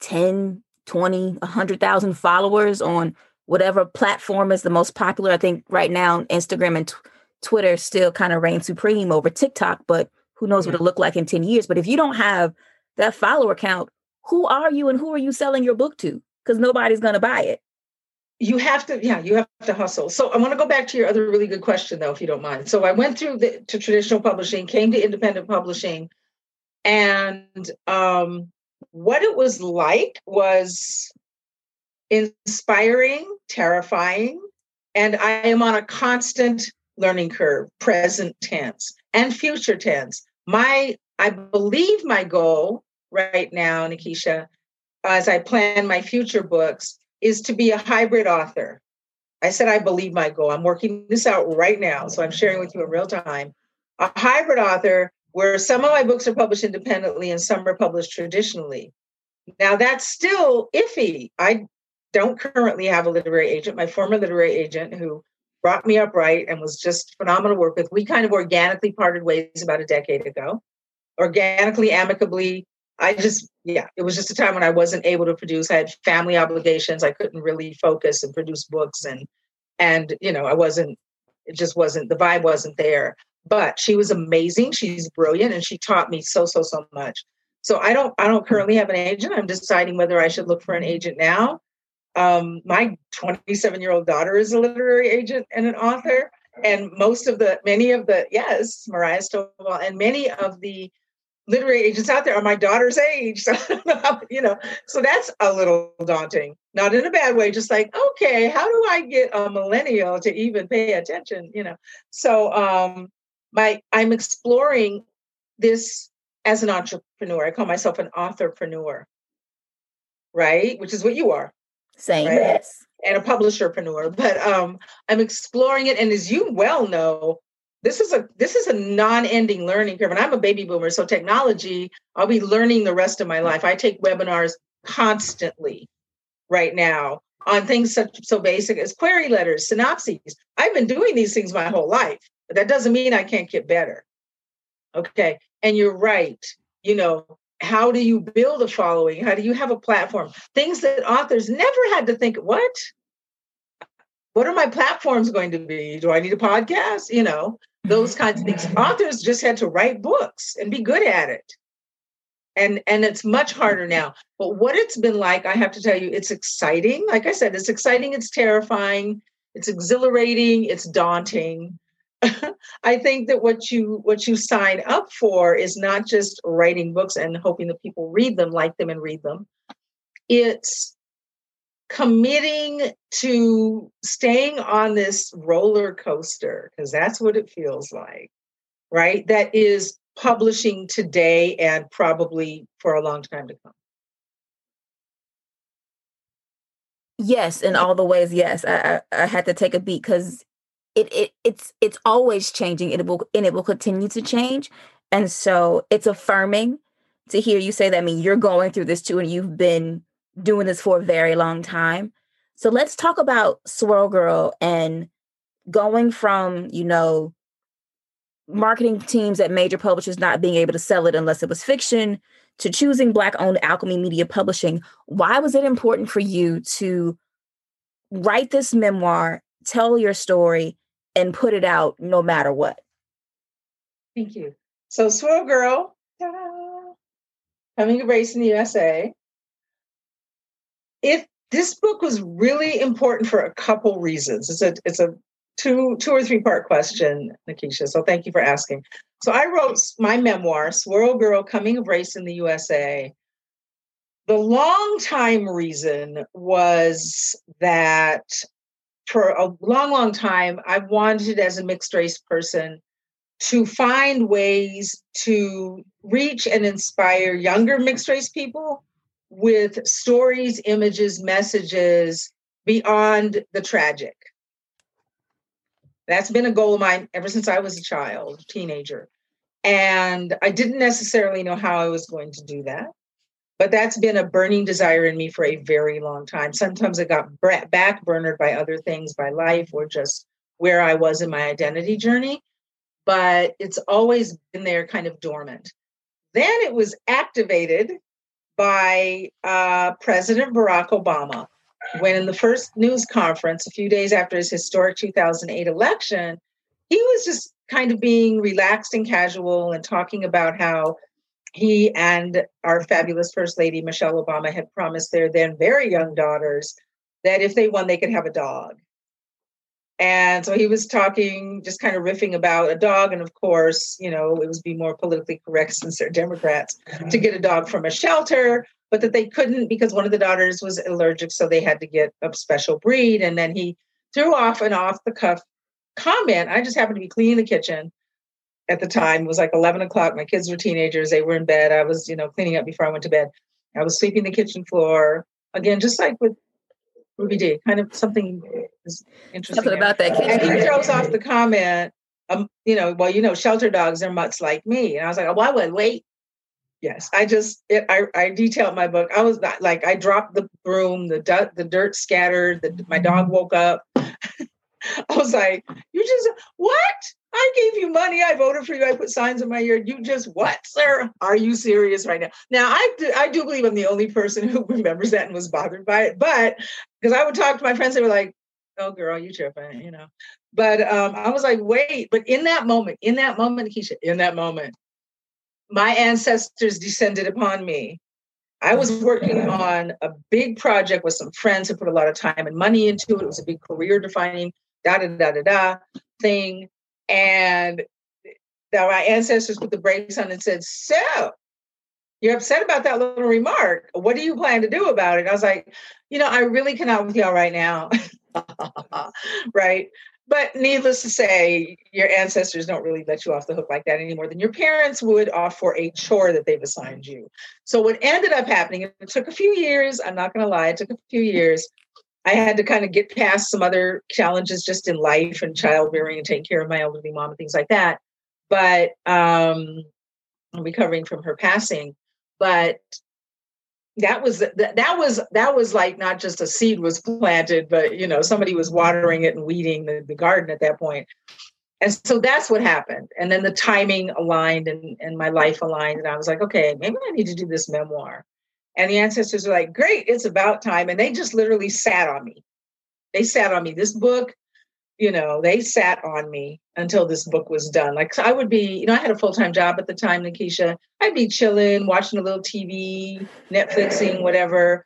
10, 20, 100,000 followers on whatever platform is the most popular. I think right now Instagram and t- Twitter still kind of reign supreme over TikTok, but who knows what mm-hmm. it'll look like in 10 years. But if you don't have that follower count, who are you and who are you selling your book to? Because nobody's going to buy it. You have to, yeah, you have to hustle. So I want to go back to your other really good question, though, if you don't mind. So I went through the, to traditional publishing, came to independent publishing, and um, what it was like was inspiring, terrifying, and I am on a constant learning curve, present tense and future tense. My, I believe my goal right now, Nikesha, as I plan my future books, is to be a hybrid author. I said I believe my goal. I'm working this out right now, so I'm sharing with you in real time. A hybrid author where some of my books are published independently and some are published traditionally. Now that's still iffy. I don't currently have a literary agent. My former literary agent, who brought me up right and was just phenomenal to work with, we kind of organically parted ways about a decade ago. Organically, amicably. I just, yeah, it was just a time when I wasn't able to produce. I had family obligations. I couldn't really focus and produce books, and and you know, I wasn't. It just wasn't the vibe wasn't there. But she was amazing. She's brilliant, and she taught me so so so much. So I don't I don't currently have an agent. I'm deciding whether I should look for an agent now. Um, my 27 year old daughter is a literary agent and an author, and most of the many of the yes, Mariah Stovall, and many of the literary agents out there are my daughter's age. So you know, so that's a little daunting. Not in a bad way, just like, okay, how do I get a millennial to even pay attention? You know. So um my I'm exploring this as an entrepreneur. I call myself an authorpreneur, right? Which is what you are. Same, right? yes. And a publisherpreneur. But um, I'm exploring it. And as you well know, this is a this is a non-ending learning curve. And I'm a baby boomer, so technology, I'll be learning the rest of my life. I take webinars constantly right now on things such so basic as query letters, synopses. I've been doing these things my whole life, but that doesn't mean I can't get better. Okay. And you're right. You know, how do you build a following? How do you have a platform? Things that authors never had to think, what? What are my platforms going to be? Do I need a podcast? You know, those kinds of things. Mm-hmm. Authors just had to write books and be good at it. And and it's much harder now. But what it's been like, I have to tell you, it's exciting. Like I said, it's exciting, it's terrifying, it's exhilarating, it's daunting. I think that what you what you sign up for is not just writing books and hoping that people read them, like them, and read them. It's committing to staying on this roller coaster because that's what it feels like, right? That is publishing today and probably for a long time to come. Yes, in all the ways. Yes, I I, I had to take a beat because it, it it's it's always changing and it will and it will continue to change and so it's affirming to hear you say that I mean you're going through this too and you've been doing this for a very long time so let's talk about swirl girl and going from you know marketing teams at major publishers not being able to sell it unless it was fiction to choosing black owned alchemy media publishing why was it important for you to write this memoir tell your story and put it out no matter what. Thank you. So, Swirl Girl, coming of race in the USA. If this book was really important for a couple reasons. It's a it's a two two or three part question, Nikesha. So thank you for asking. So I wrote my memoir, Swirl Girl: Coming of Race in the USA. The long time reason was that for a long, long time, I wanted as a mixed race person to find ways to reach and inspire younger mixed race people with stories, images, messages beyond the tragic. That's been a goal of mine ever since I was a child, teenager. And I didn't necessarily know how I was going to do that but that's been a burning desire in me for a very long time. Sometimes it got backburnered by other things, by life, or just where I was in my identity journey. But it's always been there, kind of dormant. Then it was activated by uh, President Barack Obama when, in the first news conference, a few days after his historic 2008 election, he was just kind of being relaxed and casual and talking about how he and our fabulous First Lady, Michelle Obama, had promised their then very young daughters that if they won, they could have a dog. And so he was talking, just kind of riffing about a dog. And of course, you know, it was be more politically correct since they're Democrats to get a dog from a shelter, but that they couldn't because one of the daughters was allergic. So they had to get a special breed. And then he threw off an off the cuff comment. I just happened to be cleaning the kitchen at the time. It was like 11 o'clock. My kids were teenagers. They were in bed. I was, you know, cleaning up before I went to bed. I was sweeping the kitchen floor. Again, just like with Ruby Dee, kind of something is interesting. Something about that. And he throws off the comment, um, you know, well, you know, shelter dogs are much like me. And I was like, oh, why would wait? Yes, I just it, I I detailed my book. I was not like I dropped the broom, the dirt, the dirt scattered. The, my dog woke up. I was like, "You just what? I gave you money. I voted for you. I put signs in my yard. You just what, sir? Are you serious right now?" Now I do, I do believe I'm the only person who remembers that and was bothered by it, but because I would talk to my friends, they were like, "Oh, girl, you tripping," you know. But um, I was like, "Wait!" But in that moment, in that moment, Keisha, in that moment, my ancestors descended upon me. I was working on a big project with some friends who put a lot of time and money into it. It was a big career defining da da da da da thing. And now my ancestors put the brakes on and said, So you're upset about that little remark. What do you plan to do about it? I was like, you know, I really cannot with y'all right now. right. But needless to say, your ancestors don't really let you off the hook like that anymore than your parents would off for a chore that they've assigned you. So what ended up happening, it took a few years, I'm not gonna lie, it took a few years. I had to kind of get past some other challenges just in life and childbearing and taking care of my elderly mom and things like that. But um I'm recovering from her passing. But that was that, was that was like not just a seed was planted but you know somebody was watering it and weeding the, the garden at that point and so that's what happened and then the timing aligned and, and my life aligned and i was like okay maybe i need to do this memoir and the ancestors were like great it's about time and they just literally sat on me they sat on me this book you know, they sat on me until this book was done. Like I would be, you know, I had a full time job at the time, Nikesha. I'd be chilling, watching a little TV, Netflixing, whatever.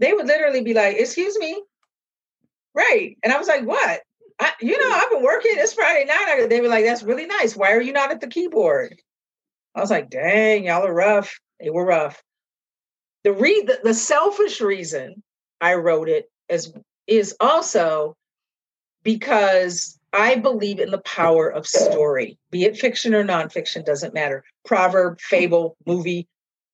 They would literally be like, "Excuse me," right? And I was like, "What?" I, you know, I've been working. It's Friday night. They were like, "That's really nice. Why are you not at the keyboard?" I was like, "Dang, y'all are rough." They were rough. The read the, the selfish reason I wrote it is is also because I believe in the power of story, be it fiction or nonfiction, doesn't matter. Proverb, fable, movie.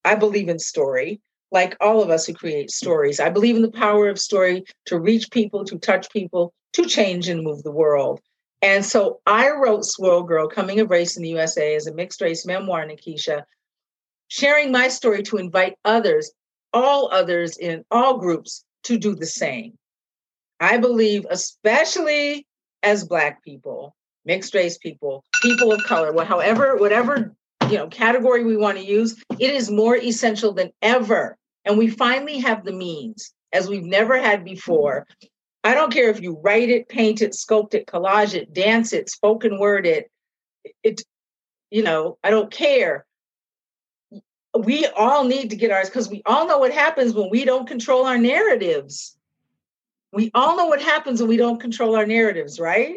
I believe in story, like all of us who create stories. I believe in the power of story to reach people, to touch people, to change and move the world. And so I wrote Swirl Girl Coming of Race in the USA as a mixed race memoir, Nikesha, sharing my story to invite others, all others in all groups, to do the same. I believe, especially as Black people, mixed race people, people of color, however, whatever you know category we want to use, it is more essential than ever. And we finally have the means, as we've never had before. I don't care if you write it, paint it, sculpt it, collage it, dance it, spoken word it, it, you know, I don't care. We all need to get ours because we all know what happens when we don't control our narratives we all know what happens when we don't control our narratives, right?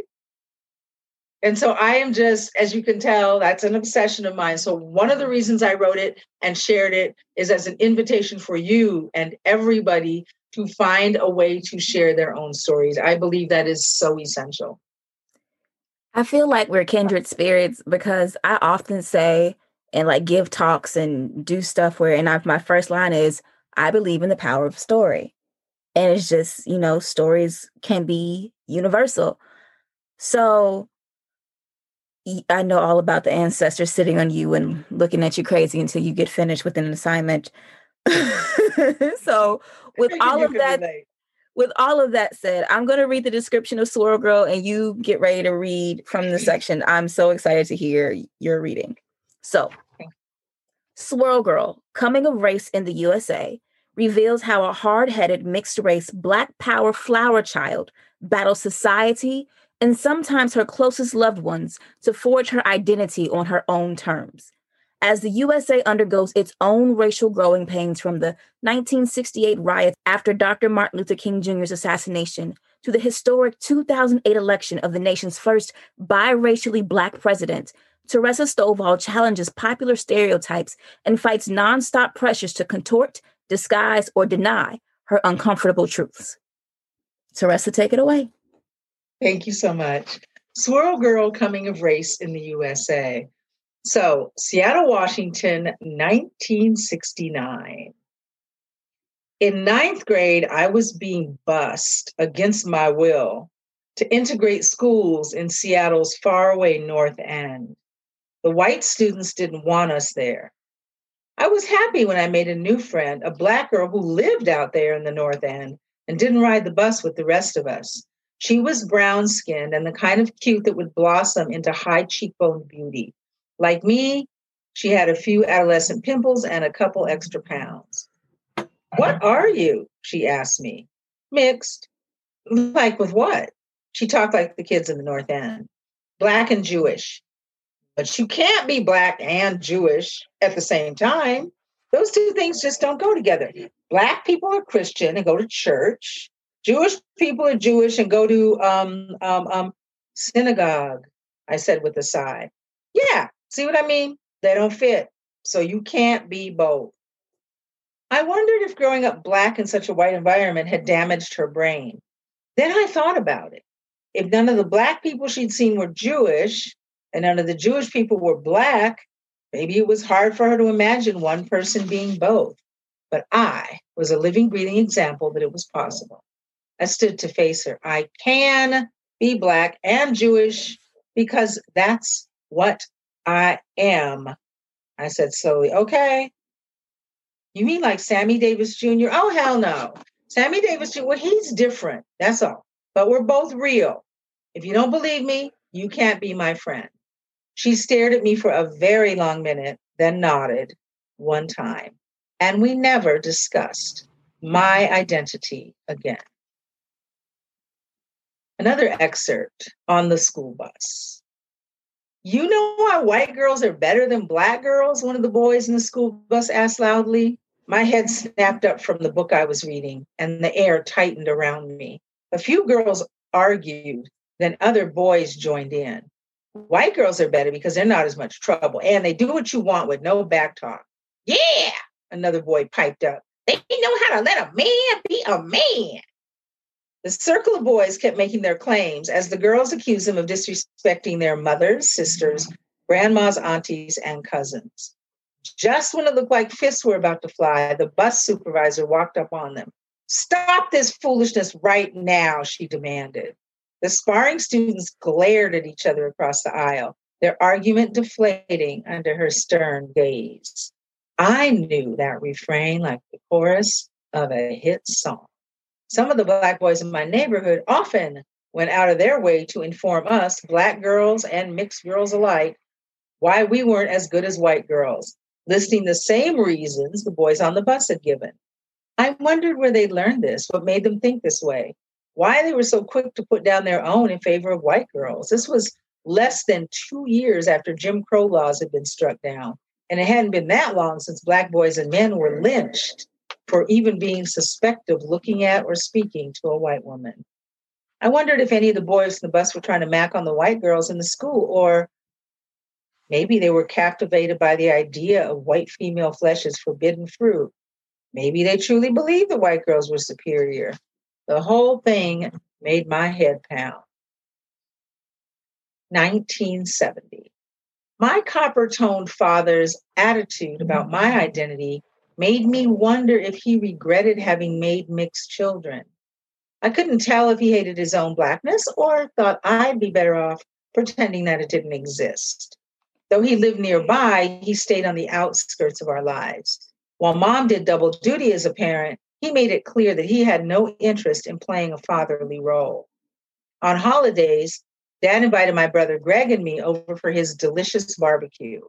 And so I am just, as you can tell, that's an obsession of mine. So one of the reasons I wrote it and shared it is as an invitation for you and everybody to find a way to share their own stories. I believe that is so essential. I feel like we're kindred spirits because I often say and like give talks and do stuff where, and I, my first line is, I believe in the power of story. And it's just you know stories can be universal. So i know all about the ancestors sitting on you and looking at you crazy until you get finished with an assignment. So with all of that relate. with all of that said i'm going to read the description of swirl girl and you get ready to read from the section i'm so excited to hear your reading. So swirl girl coming of race in the usa reveals how a hard headed mixed race Black power flower child battles society and sometimes her closest loved ones to forge her identity on her own terms. As the USA undergoes its own racial growing pains from the 1968 riots after Dr. Martin Luther King Jr.'s assassination to the historic 2008 election of the nation's first biracially Black president, Teresa Stovall challenges popular stereotypes and fights nonstop pressures to contort disguise, or deny her uncomfortable truths. Teresa, take it away. Thank you so much. Swirl Girl Coming of Race in the USA. So, Seattle, Washington, 1969. In ninth grade, I was being bused against my will to integrate schools in Seattle's faraway North End. The white students didn't want us there. I was happy when I made a new friend, a black girl who lived out there in the North End and didn't ride the bus with the rest of us. She was brown skinned and the kind of cute that would blossom into high cheekbone beauty. Like me, she had a few adolescent pimples and a couple extra pounds. What are you? She asked me. Mixed. Like with what? She talked like the kids in the North End. Black and Jewish. But you can't be black and Jewish at the same time. Those two things just don't go together. Black people are Christian and go to church. Jewish people are Jewish and go to um, um, um, synagogue. I said with a sigh. Yeah, see what I mean? They don't fit. So you can't be both. I wondered if growing up black in such a white environment had damaged her brain. Then I thought about it. If none of the black people she'd seen were Jewish and none of the Jewish people were black, maybe it was hard for her to imagine one person being both. But I was a living, breathing example that it was possible. I stood to face her. I can be black and Jewish because that's what I am. I said slowly, okay. You mean like Sammy Davis Jr.? Oh, hell no. Sammy Davis Jr., well, he's different. That's all. But we're both real. If you don't believe me, you can't be my friend. She stared at me for a very long minute, then nodded one time. And we never discussed my identity again. Another excerpt on the school bus. You know why white girls are better than black girls? One of the boys in the school bus asked loudly. My head snapped up from the book I was reading, and the air tightened around me. A few girls argued, then other boys joined in. White girls are better because they're not as much trouble, and they do what you want with no back talk. Yeah, another boy piped up. They know how to let a man be a man. The circle of boys kept making their claims as the girls accused them of disrespecting their mothers, sisters, grandmas, aunties, and cousins. Just when it looked like fists were about to fly, the bus supervisor walked up on them. Stop this foolishness right now, she demanded. The sparring students glared at each other across the aisle, their argument deflating under her stern gaze. I knew that refrain like the chorus of a hit song. Some of the Black boys in my neighborhood often went out of their way to inform us, Black girls and mixed girls alike, why we weren't as good as white girls, listing the same reasons the boys on the bus had given. I wondered where they learned this, what made them think this way, why they were so quick to put down their own in favor of white girls. This was less than two years after Jim Crow laws had been struck down. And it hadn't been that long since Black boys and men were lynched for even being suspect of looking at or speaking to a white woman. I wondered if any of the boys in the bus were trying to mac on the white girls in the school, or maybe they were captivated by the idea of white female flesh as forbidden fruit. Maybe they truly believed the white girls were superior. The whole thing made my head pound. 1970. My copper toned father's attitude about my identity made me wonder if he regretted having made mixed children. I couldn't tell if he hated his own blackness or thought I'd be better off pretending that it didn't exist. Though he lived nearby, he stayed on the outskirts of our lives. While mom did double duty as a parent, he made it clear that he had no interest in playing a fatherly role. On holidays, dad invited my brother Greg and me over for his delicious barbecue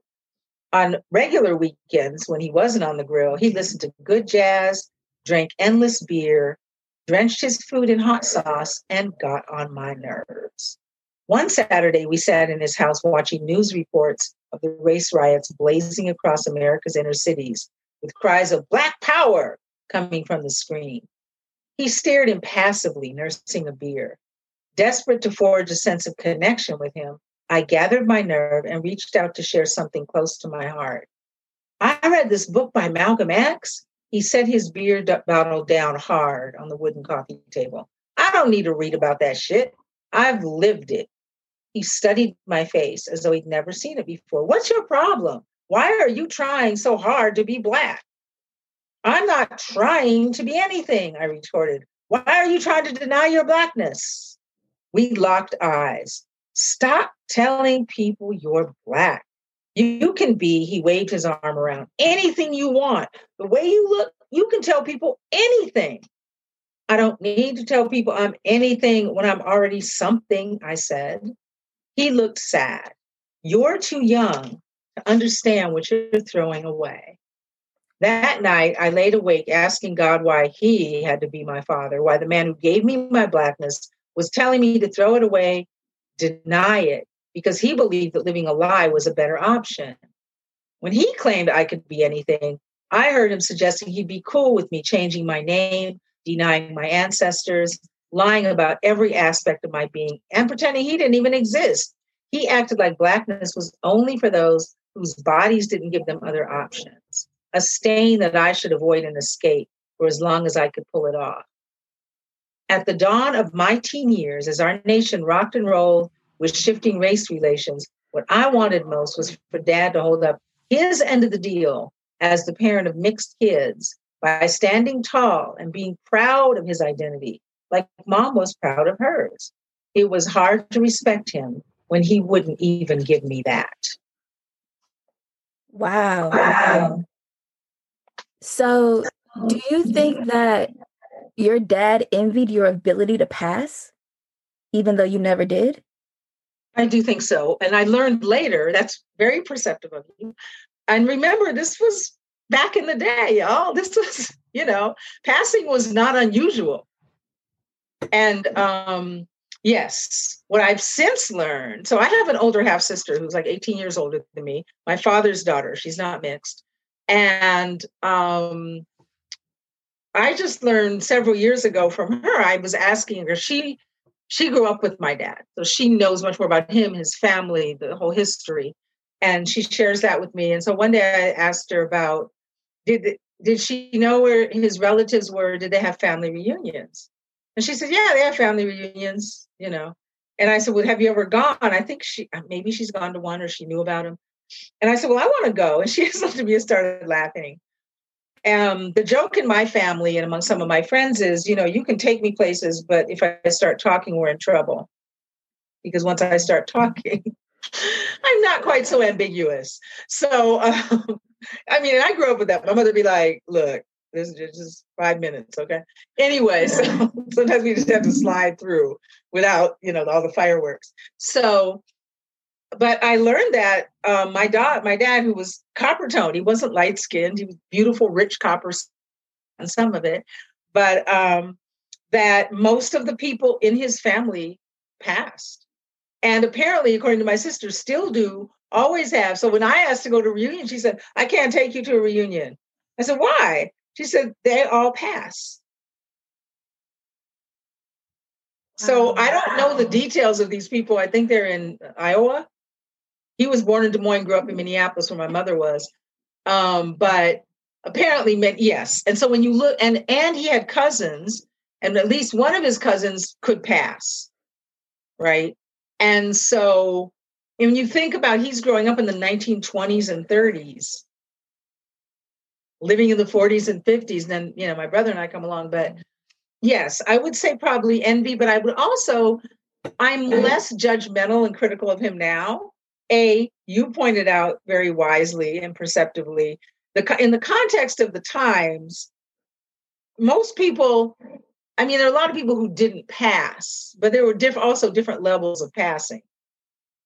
on regular weekends when he wasn't on the grill, he listened to good jazz, drank endless beer, drenched his food in hot sauce, and got on my nerves. One Saturday, we sat in his house watching news reports of the race riots blazing across America's inner cities with cries of Black Power coming from the screen. He stared impassively, nursing a beer. Desperate to forge a sense of connection with him, I gathered my nerve and reached out to share something close to my heart. I read this book by Malcolm X. He set his beer bottle down hard on the wooden coffee table. I don't need to read about that shit. I've lived it. He studied my face as though he'd never seen it before. What's your problem? Why are you trying so hard to be Black? I'm not trying to be anything, I retorted. Why are you trying to deny your Blackness? We locked eyes. Stop telling people you're Black. You can be, he waved his arm around, anything you want. The way you look, you can tell people anything. I don't need to tell people I'm anything when I'm already something, I said. He looked sad. You're too young to understand what you're throwing away. That night, I laid awake asking God why He had to be my father, why the man who gave me my blackness was telling me to throw it away, deny it, because he believed that living a lie was a better option. When he claimed I could be anything, I heard him suggesting he'd be cool with me changing my name, denying my ancestors, lying about every aspect of my being, and pretending he didn't even exist. He acted like blackness was only for those whose bodies didn't give them other options, a stain that I should avoid and escape for as long as I could pull it off. At the dawn of my teen years, as our nation rocked and rolled with shifting race relations, what I wanted most was for dad to hold up his end of the deal as the parent of mixed kids by standing tall and being proud of his identity, like mom was proud of hers. It was hard to respect him when he wouldn't even give me that. Wow. wow. So, do you think that your dad envied your ability to pass, even though you never did? I do think so. And I learned later, that's very perceptive of you. And remember, this was back in the day, y'all. This was, you know, passing was not unusual. And um, yes, what I've since learned so I have an older half sister who's like 18 years older than me, my father's daughter. She's not mixed. And um, I just learned several years ago from her. I was asking her, she she grew up with my dad, so she knows much more about him, his family, the whole history, and she shares that with me. And so one day I asked her about did did she know where his relatives were? Did they have family reunions? And she said, yeah, they have family reunions, you know. And I said, well, have you ever gone? I think she maybe she's gone to one or she knew about him. And I said, well, I want to go. And she just looked at me and started laughing. Um, the joke in my family and among some of my friends is, you know, you can take me places, but if I start talking, we're in trouble. Because once I start talking, I'm not quite so ambiguous. So, um, I mean, I grew up with that. My mother be like, look, this is just five minutes, okay? Anyway, so sometimes we just have to slide through without, you know, all the fireworks. So but I learned that um, my dad, my dad, who was copper toned, he wasn't light skinned. He was beautiful, rich copper, and some of it, but um, that most of the people in his family passed, and apparently, according to my sister, still do. Always have. So when I asked to go to a reunion, she said, "I can't take you to a reunion." I said, "Why?" She said, "They all pass." So I don't know the details of these people. I think they're in Iowa he was born in Des Moines, grew up in Minneapolis, where my mother was. Um, but apparently meant yes. And so when you look, and and he had cousins, and at least one of his cousins could pass, right? And so when you think about he's growing up in the 1920s and 30s, living in the 40s and 50s, and then you know, my brother and I come along, but yes, I would say probably envy, but I would also, I'm less judgmental and critical of him now a, you pointed out very wisely and perceptively, the, in the context of the times, most people, I mean, there are a lot of people who didn't pass, but there were diff- also different levels of passing.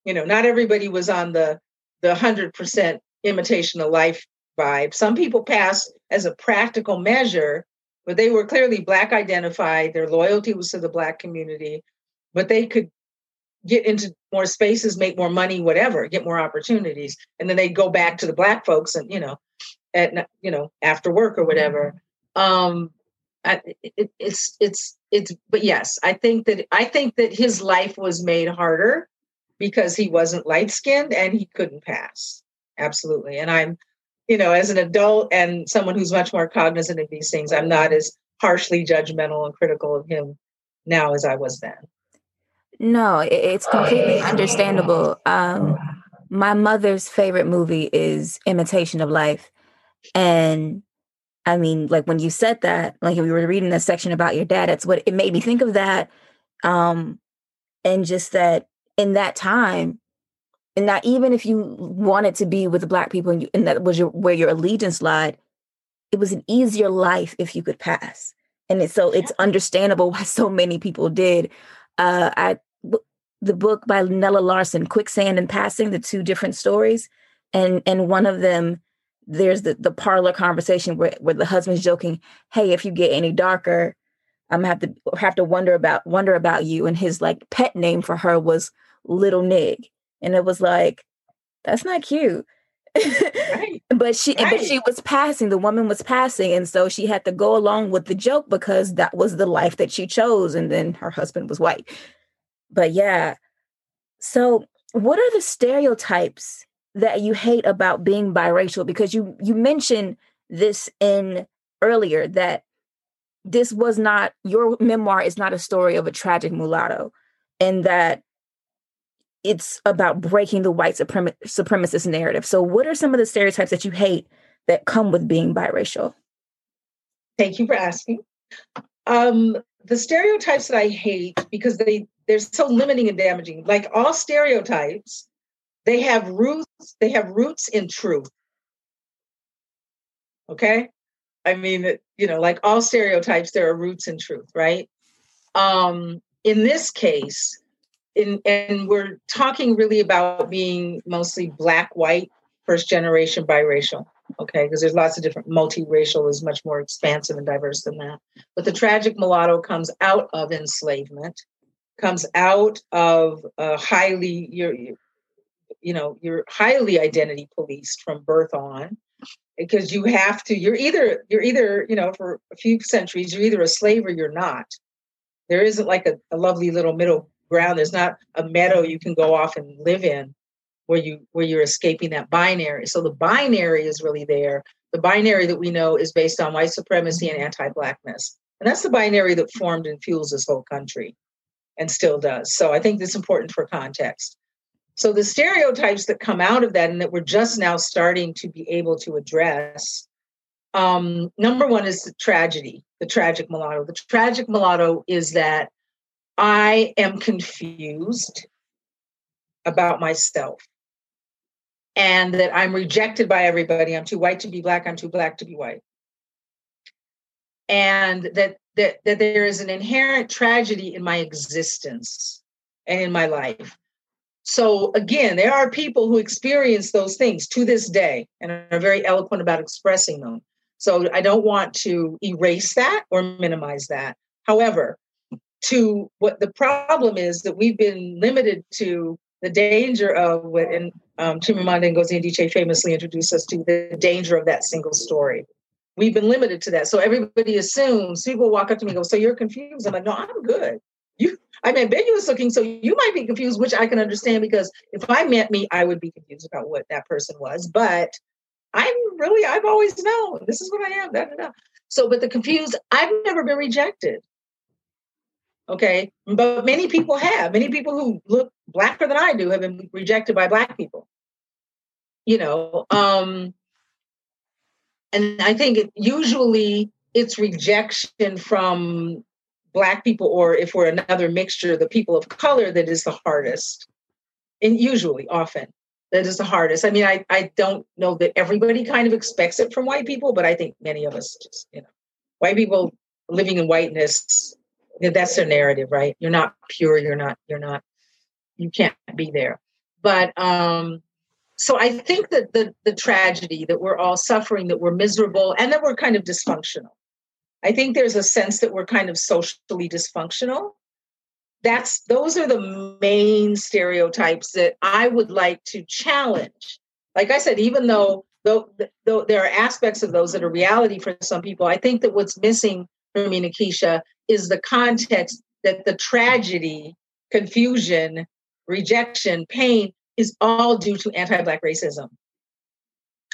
You know, not everybody was on the the hundred percent imitation of life vibe. Some people passed as a practical measure, but they were clearly black identified. Their loyalty was to the black community, but they could get into more spaces, make more money, whatever, get more opportunities, and then they go back to the black folks and you know, at you know after work or whatever. Um, I, it, it's it's it's but yes, I think that I think that his life was made harder because he wasn't light skinned and he couldn't pass. Absolutely, and I'm you know as an adult and someone who's much more cognizant of these things, I'm not as harshly judgmental and critical of him now as I was then. No, it's completely understandable. Um, my mother's favorite movie is Imitation of Life. And I mean, like when you said that, like we were reading that section about your dad, that's what it made me think of that. Um, and just that in that time, and that even if you wanted to be with the black people and, you, and that was your where your allegiance lied, it was an easier life if you could pass. And it's, so it's understandable why so many people did. Uh, I the book by Nella Larsen, Quicksand and Passing, the two different stories, and and one of them there's the, the parlor conversation where, where the husband's joking, hey, if you get any darker, I'm gonna have to have to wonder about wonder about you. And his like pet name for her was Little Nig. And it was like, that's not cute. Right. but she right. but she was passing, the woman was passing. And so she had to go along with the joke because that was the life that she chose. And then her husband was white. But yeah. So what are the stereotypes that you hate about being biracial? Because you you mentioned this in earlier that this was not your memoir is not a story of a tragic mulatto and that it's about breaking the white suprem- supremacist narrative. So what are some of the stereotypes that you hate that come with being biracial? Thank you for asking. Um, the stereotypes that i hate because they they're so limiting and damaging like all stereotypes they have roots, they have roots in truth. Okay? I mean, you know, like all stereotypes, there are roots in truth, right? Um, in this case, in and we're talking really about being mostly black, white, first generation biracial. Okay, because there's lots of different multiracial is much more expansive and diverse than that. But the tragic mulatto comes out of enslavement, comes out of a highly you're, you know you're highly identity policed from birth on because you have to you're either you're either you know for a few centuries you're either a slave or you're not. There isn't like a, a lovely little middle ground. There's not a meadow you can go off and live in where you where you're escaping that binary. So the binary is really there. The binary that we know is based on white supremacy and anti-blackness. And that's the binary that formed and fuels this whole country and still does. So i think it's important for context. So the stereotypes that come out of that and that we're just now starting to be able to address, um, number one is the tragedy, the tragic mulatto. The tragic mulatto is that I am confused about myself and that I'm rejected by everybody. I'm too white to be black. I'm too black to be white. And that that that there is an inherent tragedy in my existence and in my life so again, there are people who experience those things to this day and are very eloquent about expressing them. So I don't want to erase that or minimize that. However, to what the problem is that we've been limited to the danger of what and um, Chimamanda Ngozi Adichie famously introduced us to the danger of that single story. We've been limited to that. So everybody assumes people walk up to me and go, So you're confused? I'm like, No, I'm good. You I'm ambiguous looking, so you might be confused, which I can understand because if I met me, I would be confused about what that person was. But I'm really, I've always known this is what I am. Da, da, da. So, but the confused, I've never been rejected. Okay. But many people have. Many people who look blacker than I do have been rejected by black people. You know, um, and I think it, usually it's rejection from black people or if we're another mixture the people of color that is the hardest and usually often that is the hardest i mean i i don't know that everybody kind of expects it from white people but i think many of us just you know white people living in whiteness that's their narrative right you're not pure you're not you're not you can't be there but um so i think that the the tragedy that we're all suffering that we're miserable and that we're kind of dysfunctional I think there's a sense that we're kind of socially dysfunctional. That's those are the main stereotypes that I would like to challenge. Like I said, even though though, though there are aspects of those that are reality for some people, I think that what's missing for me, Nikesha, is the context that the tragedy, confusion, rejection, pain is all due to anti-black racism.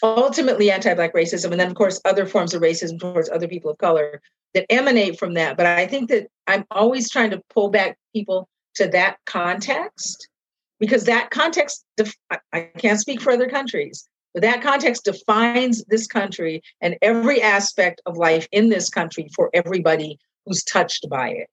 Ultimately anti-black racism and then of course other forms of racism towards other people of color that emanate from that. But i think that i'm always trying to pull back people to that context because that context i can't speak for other countries but that context defines this country and every aspect of life in this country for everybody who's touched by it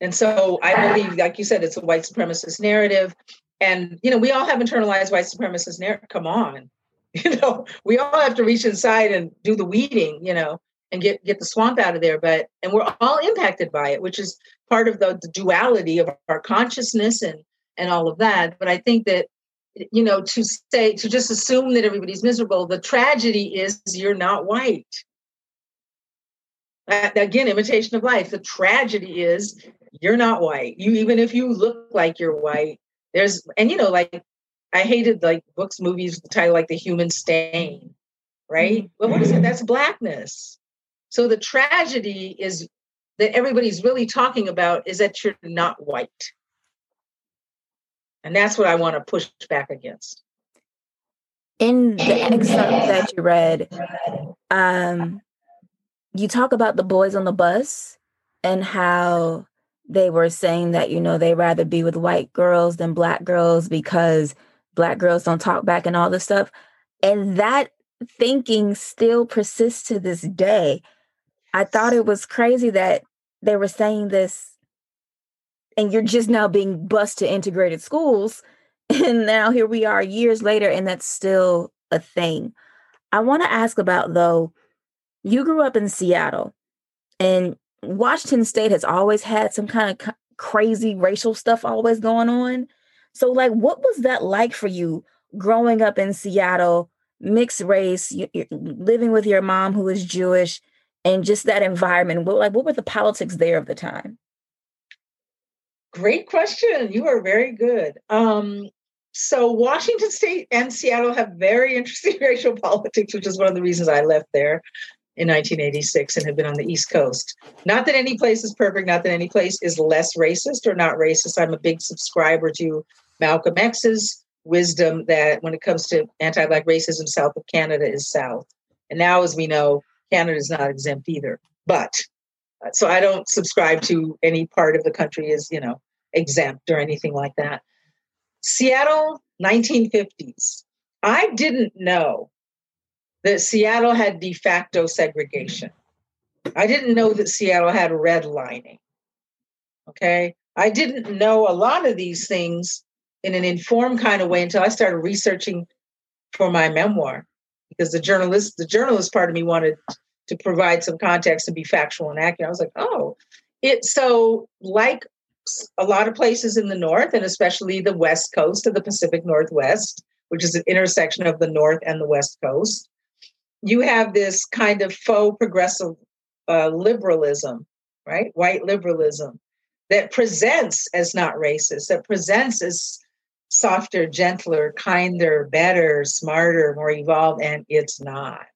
and so i believe like you said it's a white supremacist narrative and you know, we all have internalized white supremacist narrative. Come on, you know, we all have to reach inside and do the weeding, you know, and get get the swamp out of there. But and we're all impacted by it, which is part of the, the duality of our consciousness and and all of that. But I think that you know to say to just assume that everybody's miserable. The tragedy is you're not white. Uh, again imitation of life. The tragedy is you're not white. You even if you look like you're white there's and you know like i hated like books movies the title like the human stain right? Mm-hmm. but what is it? That's blackness. So the tragedy is that everybody's really talking about is that you're not white and that's what I want to push back against. In the excerpt that you read, um, you talk about the boys on the bus and how they were saying that, you know, they rather be with white girls than black girls because black girls don't talk back and all this stuff. And that thinking still persists to this day. I thought it was crazy that they were saying this and you're just now being bused to integrated schools. And now here we are years later, and that's still a thing. I want to ask about though, you grew up in Seattle, and Washington State has always had some kind of crazy racial stuff always going on. So, like, what was that like for you growing up in Seattle, mixed race, you, living with your mom who is Jewish, and just that environment? What, like, what were the politics there of the time? Great question. You are very good. Um, so Washington State and Seattle have very interesting racial politics, which is one of the reasons I left there in 1986 and have been on the East Coast. Not that any place is perfect, not that any place is less racist or not racist. I'm a big subscriber to Malcolm X's wisdom that when it comes to anti-black racism, south of Canada is south. And now, as we know, Canada is not exempt either. But so I don't subscribe to any part of the country as, you know, exempt or anything like that. Seattle, 1950s. I didn't know that Seattle had de facto segregation. I didn't know that Seattle had redlining. Okay. I didn't know a lot of these things in an informed kind of way until I started researching for my memoir because the journalist, the journalist part of me wanted to provide some context and be factual and accurate. I was like, oh, it so like a lot of places in the north and especially the west coast of the Pacific Northwest, which is an intersection of the north and the west coast. You have this kind of faux progressive uh, liberalism, right? White liberalism that presents as not racist, that presents as softer, gentler, kinder, better, smarter, more evolved, and it's not.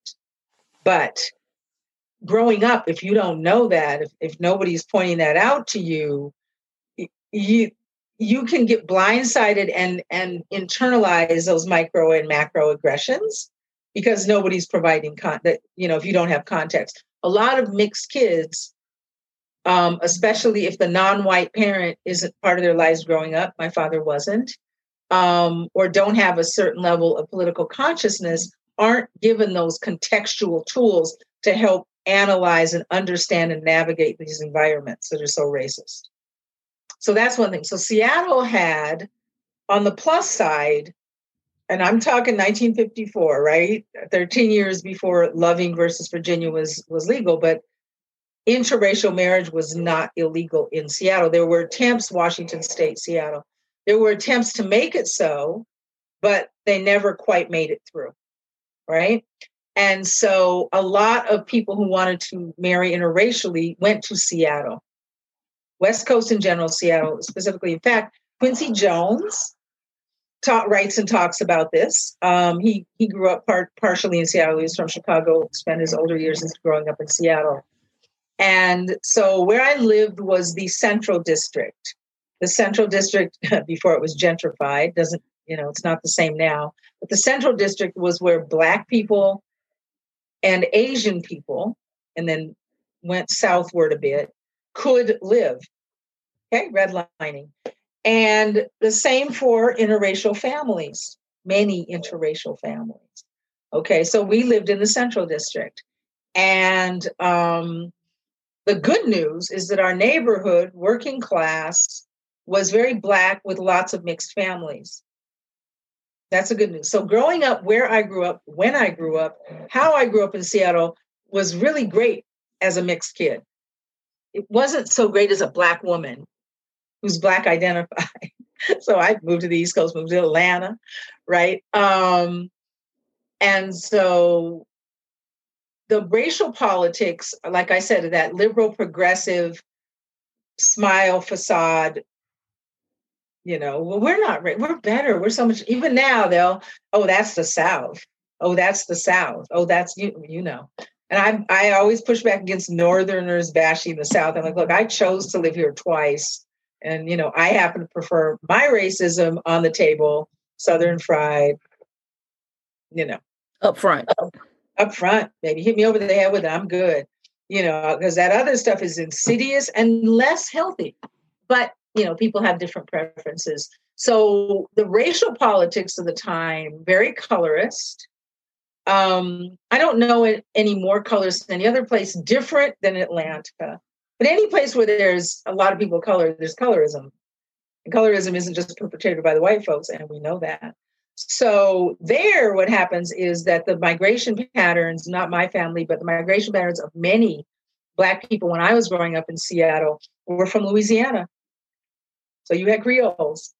But growing up, if you don't know that, if, if nobody's pointing that out to you, you you can get blindsided and and internalize those micro and macro aggressions because nobody's providing con that you know if you don't have context. A lot of mixed kids um, especially if the non-white parent isn't part of their lives growing up my father wasn't um, or don't have a certain level of political consciousness aren't given those contextual tools to help analyze and understand and navigate these environments that are so racist. So that's one thing. So Seattle had, on the plus side, and I'm talking 1954, right? 13 years before Loving versus Virginia was was legal, but interracial marriage was not illegal in Seattle. There were attempts, Washington State, Seattle. There were attempts to make it so, but they never quite made it through, right? And so a lot of people who wanted to marry interracially went to Seattle. West Coast in general, Seattle specifically. In fact, Quincy Jones writes and talks about this. Um, he he grew up part, partially in Seattle. He was from Chicago, spent his older years growing up in Seattle. And so where I lived was the Central District. The Central District, before it was gentrified, doesn't, you know, it's not the same now. But the Central District was where Black people and Asian people, and then went southward a bit, could live. Okay, redlining. And the same for interracial families, many interracial families. Okay, so we lived in the central district. And um, the good news is that our neighborhood, working class, was very black with lots of mixed families. That's a good news. So growing up where I grew up, when I grew up, how I grew up in Seattle was really great as a mixed kid. It wasn't so great as a black woman who's black identified. so I moved to the East Coast, moved to Atlanta, right? Um, and so the racial politics, like I said, that liberal progressive smile facade you know well we're not we're better we're so much even now they'll oh that's the south. Oh that's the south. Oh that's you you know. And i i always push back against northerners bashing the south. I'm like look i chose to live here twice and you know i happen to prefer my racism on the table southern fried you know. Up front. Up, up front maybe hit me over the head with it i'm good. You know because that other stuff is insidious and less healthy. But you know people have different preferences. So the racial politics of the time very colorist. Um, i don't know any more colors than any other place different than atlanta. But any place where there's a lot of people of color there's colorism. And colorism isn't just perpetrated by the white folks and we know that. So there what happens is that the migration patterns not my family but the migration patterns of many black people when i was growing up in seattle were from louisiana so you had Creoles,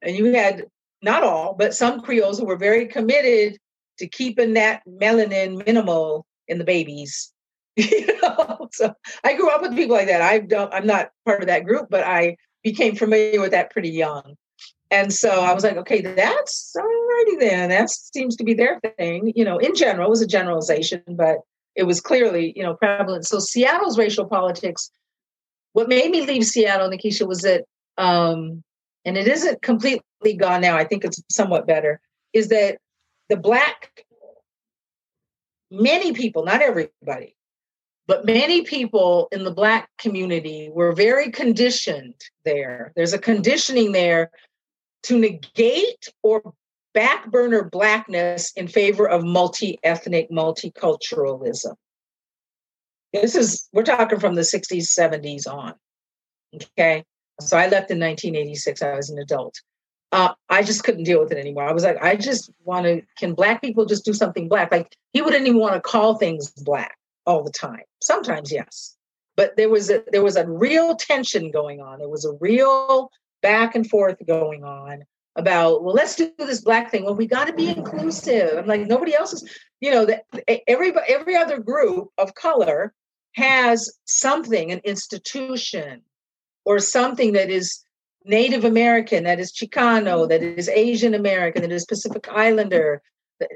and you had not all, but some Creoles who were very committed to keeping that melanin minimal in the babies. you know, so I grew up with people like that. I don't. I'm not part of that group, but I became familiar with that pretty young. And so I was like, okay, that's alrighty then. That seems to be their thing. You know, in general, it was a generalization, but it was clearly, you know, prevalent. So Seattle's racial politics, what made me leave Seattle, Nikesha, was that um, and it isn't completely gone now, I think it's somewhat better, is that the Black, many people, not everybody, but many people in the Black community were very conditioned there. There's a conditioning there to negate or backburner Blackness in favor of multi ethnic multiculturalism. This is, we're talking from the 60s, 70s on. Okay. So I left in 1986. I was an adult. Uh, I just couldn't deal with it anymore. I was like, I just want to. Can black people just do something black? Like he wouldn't even want to call things black all the time. Sometimes, yes, but there was a there was a real tension going on. There was a real back and forth going on about well let's do this black thing well we got to be inclusive i'm like nobody else is you know that every every other group of color has something an institution or something that is Native American, that is Chicano, mm-hmm. that is Asian American, that is Pacific Islander,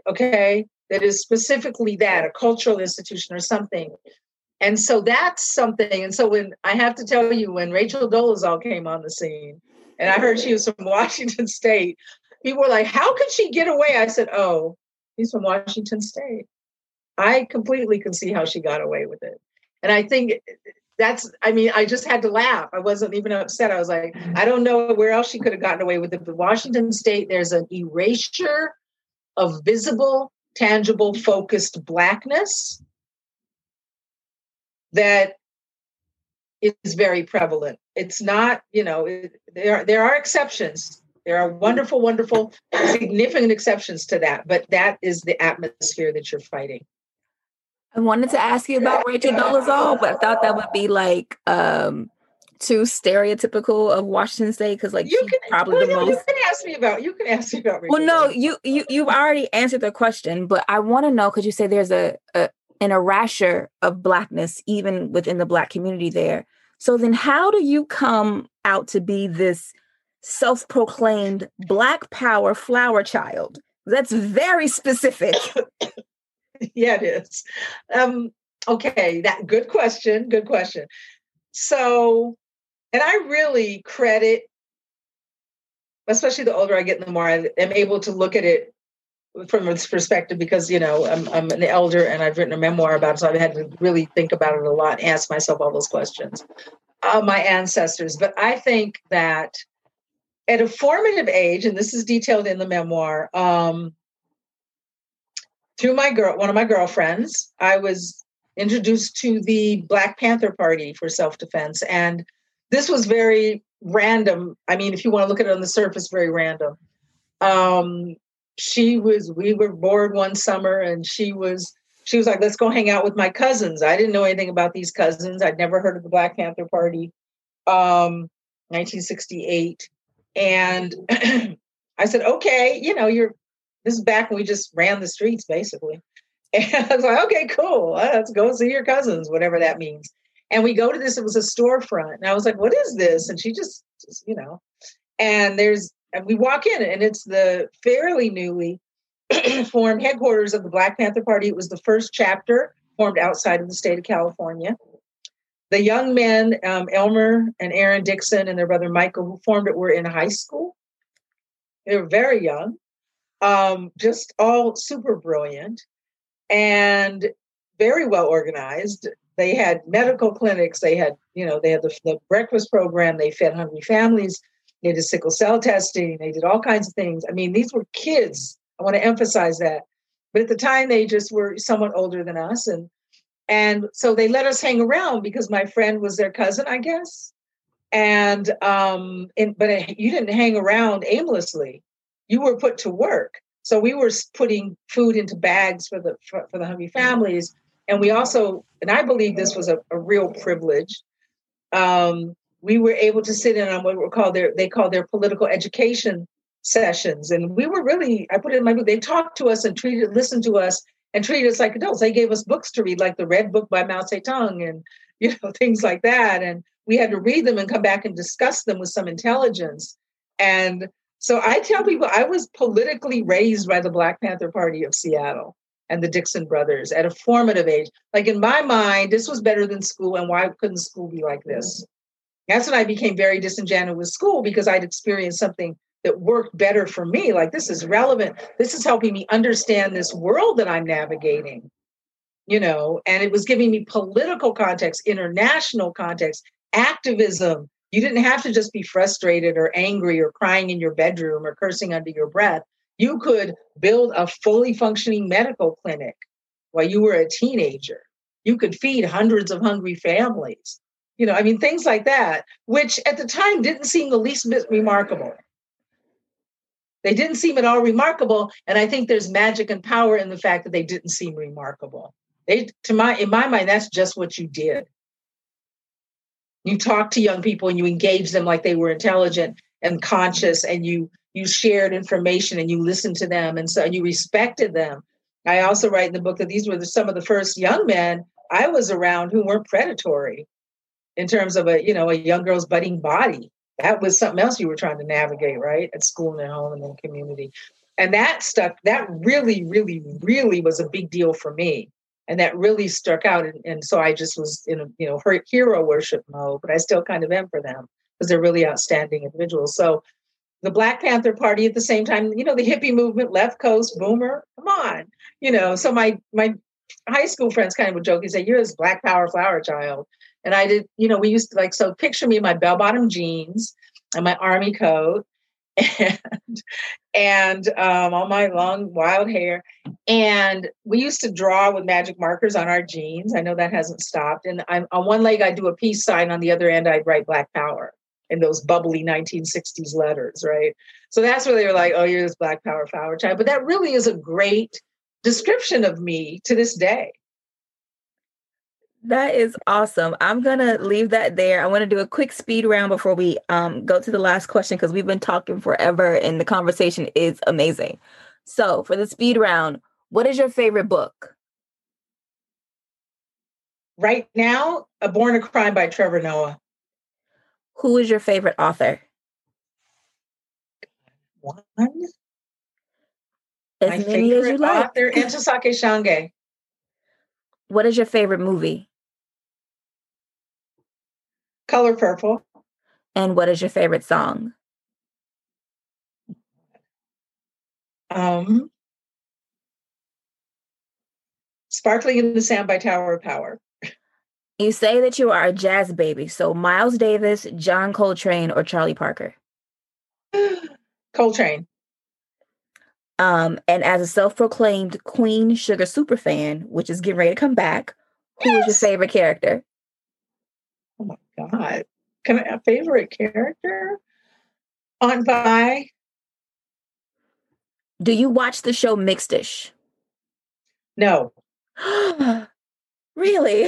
okay, that is specifically that, a cultural institution or something. And so that's something. And so when I have to tell you, when Rachel Dolezal came on the scene, and I heard she was from Washington State, people were like, How could she get away? I said, Oh, he's from Washington State. I completely can see how she got away with it. And I think that's i mean i just had to laugh. I wasn't even upset. I was like i don't know where else she could have gotten away with it but washington state there's an erasure of visible tangible focused blackness that is very prevalent. It's not you know it, there there are exceptions. There are wonderful wonderful significant exceptions to that but that is the atmosphere that you're fighting I wanted to ask you about Rachel Dolezal, but I thought that would be like um too stereotypical of Washington State because like you can probably well, the most. You can ask me about you can ask me about. Rachel well, no, you you you've already answered the question, but I want to know because you say there's a, a an erasure of blackness even within the black community there. So then, how do you come out to be this self-proclaimed Black Power flower child? That's very specific. yeah, it is. Um, okay, that good question. Good question. So, and I really credit, especially the older I get, the more I am able to look at it from this perspective because you know I'm, I'm an elder and I've written a memoir about it, so I've had to really think about it a lot, ask myself all those questions. Uh, my ancestors, but I think that at a formative age, and this is detailed in the memoir, um, through my girl, one of my girlfriends, I was introduced to the Black Panther Party for self defense. And this was very random. I mean, if you want to look at it on the surface, very random. Um, she was. We were bored one summer, and she was. She was like, "Let's go hang out with my cousins." I didn't know anything about these cousins. I'd never heard of the Black Panther Party. Um, 1968, and I said, "Okay, you know, you're." This is back when we just ran the streets, basically. And I was like, okay, cool. Let's go see your cousins, whatever that means. And we go to this, it was a storefront. And I was like, what is this? And she just, just you know, and there's, and we walk in and it's the fairly newly formed headquarters of the Black Panther Party. It was the first chapter formed outside of the state of California. The young men, um, Elmer and Aaron Dixon and their brother Michael, who formed it, were in high school. They were very young, um, just all super brilliant and very well organized. They had medical clinics. They had, you know, they had the, the breakfast program. They fed hungry families. They did sickle cell testing. They did all kinds of things. I mean, these were kids. I want to emphasize that. But at the time, they just were somewhat older than us, and and so they let us hang around because my friend was their cousin, I guess. And um, and, but you didn't hang around aimlessly. You were put to work. So we were putting food into bags for the for, for the hungry families, and we also, and I believe this was a, a real privilege. Um, we were able to sit in on what were called their they call their political education sessions, and we were really I put it in my book. They talked to us and treated, listened to us, and treated us like adults. They gave us books to read, like the Red Book by Mao Zedong, and you know things like that. And we had to read them and come back and discuss them with some intelligence. And so I tell people I was politically raised by the Black Panther Party of Seattle and the Dixon brothers at a formative age. Like in my mind, this was better than school, and why couldn't school be like this? Mm-hmm. That's when I became very disenchanted with school because I'd experienced something that worked better for me. Like this is relevant. This is helping me understand this world that I'm navigating. You know, and it was giving me political context, international context, activism, you didn't have to just be frustrated or angry or crying in your bedroom or cursing under your breath. You could build a fully functioning medical clinic while you were a teenager. You could feed hundreds of hungry families. You know, I mean, things like that, which at the time didn't seem the least bit remarkable. They didn't seem at all remarkable. And I think there's magic and power in the fact that they didn't seem remarkable. They, to my, in my mind, that's just what you did you talk to young people and you engage them like they were intelligent and conscious and you you shared information and you listened to them and so and you respected them. I also write in the book that these were the, some of the first young men i was around who weren't predatory in terms of a you know a young girl's budding body. That was something else you were trying to navigate right at school and at home and in the community. And that stuff that really really really was a big deal for me and that really stuck out. And, and, so I just was in a you know hero worship mode, but I still kind of am for them because they're really outstanding individuals. So the Black Panther Party at the same time, you know, the hippie movement, left coast, boomer, come on, you know. So my my high school friends kind of would joke and say, "You're this Black Power flower child," and I did. You know, we used to like so picture me in my bell bottom jeans and my army coat and and um, all my long wild hair. And we used to draw with magic markers on our jeans. I know that hasn't stopped. And I'm on one leg, I'd do a peace sign. On the other end, I'd write Black Power in those bubbly 1960s letters, right? So that's where they were like, "Oh, you're this Black Power flower child." But that really is a great description of me to this day. That is awesome. I'm gonna leave that there. I want to do a quick speed round before we um, go to the last question because we've been talking forever and the conversation is amazing. So, for the speed round, what is your favorite book? Right now, A Born a Crime by Trevor Noah. Who is your favorite author? One. As My favorite author, Ntozake Shange. What is your favorite movie? Color Purple. And what is your favorite song? Um, Sparkling in the Sand by Tower of Power. You say that you are a jazz baby. So Miles Davis, John Coltrane, or Charlie Parker? Coltrane. Um, and as a self-proclaimed Queen Sugar super fan, which is getting ready to come back, who yes. is your favorite character? God. Can I, a favorite character? Aunt Vi. Do you watch the show Mixed-ish? No. really?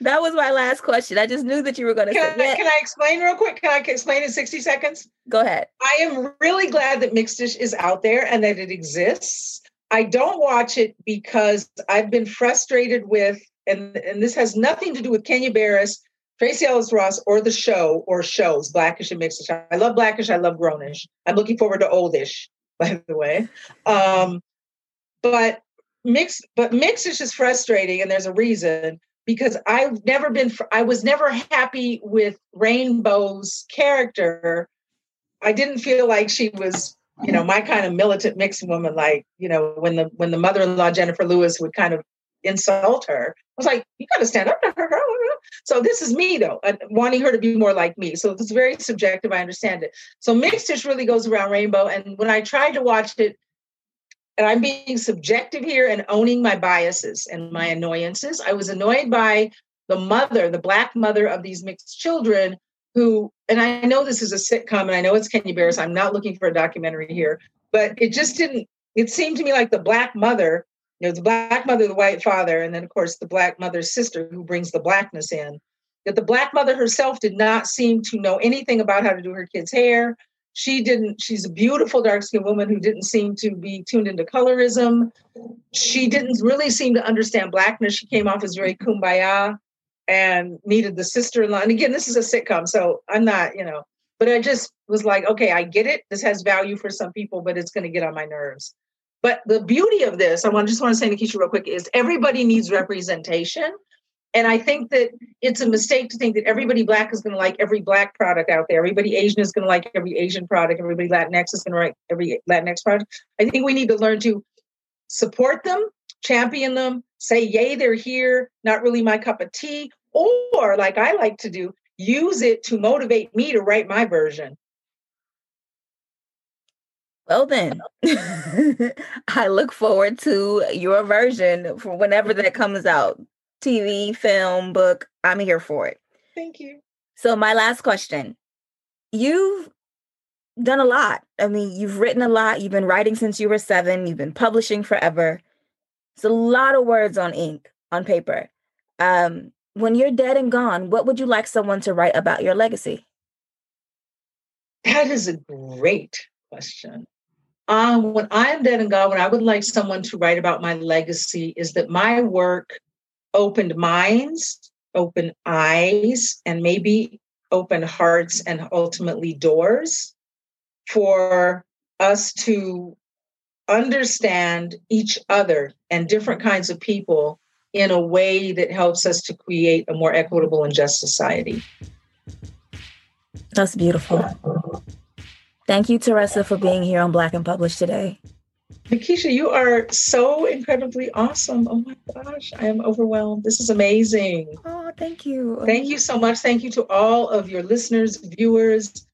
that was my last question. I just knew that you were going to say. I, Can I explain real quick? Can I explain in 60 seconds? Go ahead. I am really glad that Mixed-ish is out there and that it exists. I don't watch it because I've been frustrated with, and, and this has nothing to do with Kenya Barris, Tracee Ellis Ross, or the show or shows, Blackish and Mixed-ish. I love Blackish, I love Grownish. I'm looking forward to Oldish, by the way. Um, but mix but mix is frustrating and there's a reason because i've never been i was never happy with rainbow's character i didn't feel like she was you know my kind of militant mixed woman like you know when the when the mother-in-law jennifer lewis would kind of insult her i was like you got to stand up to her so this is me though wanting her to be more like me so it's very subjective i understand it so mixed just really goes around rainbow and when i tried to watch it and I'm being subjective here and owning my biases and my annoyances. I was annoyed by the mother, the black mother of these mixed children, who, and I know this is a sitcom and I know it's Kenya Barris. I'm not looking for a documentary here, but it just didn't, it seemed to me like the black mother, you know, the black mother, the white father, and then of course the black mother's sister who brings the blackness in. That the black mother herself did not seem to know anything about how to do her kids' hair, she didn't she's a beautiful dark skinned woman who didn't seem to be tuned into colorism. She didn't really seem to understand blackness. She came off as very kumbaya and needed the sister-in-law. And again this is a sitcom so i'm not you know but i just was like okay i get it. This has value for some people but it's going to get on my nerves but the beauty of this i want just want to say nikesha real quick is everybody needs representation and I think that it's a mistake to think that everybody black is going to like every black product out there. Everybody Asian is going to like every Asian product. Everybody Latinx is going to like every Latinx product. I think we need to learn to support them, champion them, say, yay, they're here, not really my cup of tea. Or, like I like to do, use it to motivate me to write my version. Well, then, I look forward to your version for whenever that comes out. TV, film, book. I'm here for it. Thank you. So, my last question You've done a lot. I mean, you've written a lot. You've been writing since you were seven, you've been publishing forever. It's a lot of words on ink, on paper. Um, when you're dead and gone, what would you like someone to write about your legacy? That is a great question. Um, when I'm dead and gone, what I would like someone to write about my legacy is that my work opened minds, opened eyes, and maybe opened hearts and ultimately doors for us to understand each other and different kinds of people in a way that helps us to create a more equitable and just society. That's beautiful. Thank you, Teresa, for being here on Black and Published today. Nikesha, you are so incredibly awesome. Oh my gosh, I am overwhelmed. This is amazing. Oh, thank you. Thank you so much. Thank you to all of your listeners, viewers.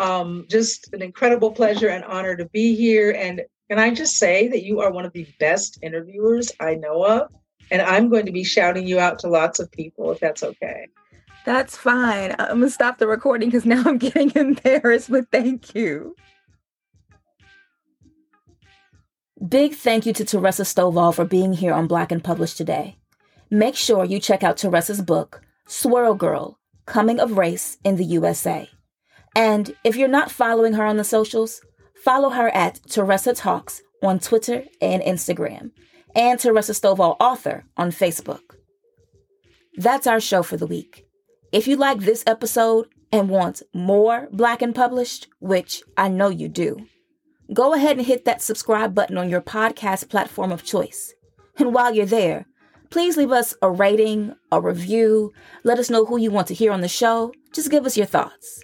Um, just an incredible pleasure and honor to be here. And can I just say that you are one of the best interviewers I know of? And I'm going to be shouting you out to lots of people if that's okay. That's fine. I'm going to stop the recording because now I'm getting embarrassed, but thank you. Big thank you to Teresa Stovall for being here on Black and Published today. Make sure you check out Teresa's book, Swirl Girl Coming of Race in the USA. And if you're not following her on the socials, follow her at Teresa Talks on Twitter and Instagram, and Teresa Stovall Author on Facebook. That's our show for the week. If you like this episode and want more Black and Published, which I know you do, go ahead and hit that subscribe button on your podcast platform of choice. And while you're there, please leave us a rating, a review, let us know who you want to hear on the show. Just give us your thoughts.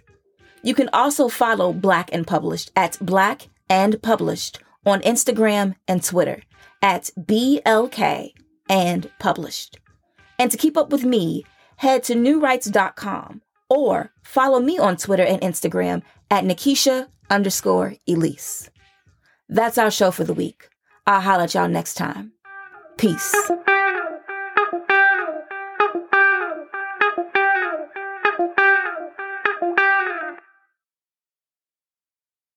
You can also follow Black and Published at Black and Published on Instagram and Twitter at BLK and Published. And to keep up with me, head to newrights.com or follow me on Twitter and Instagram at Nikesha underscore Elise. That's our show for the week. I'll holler at y'all next time. Peace.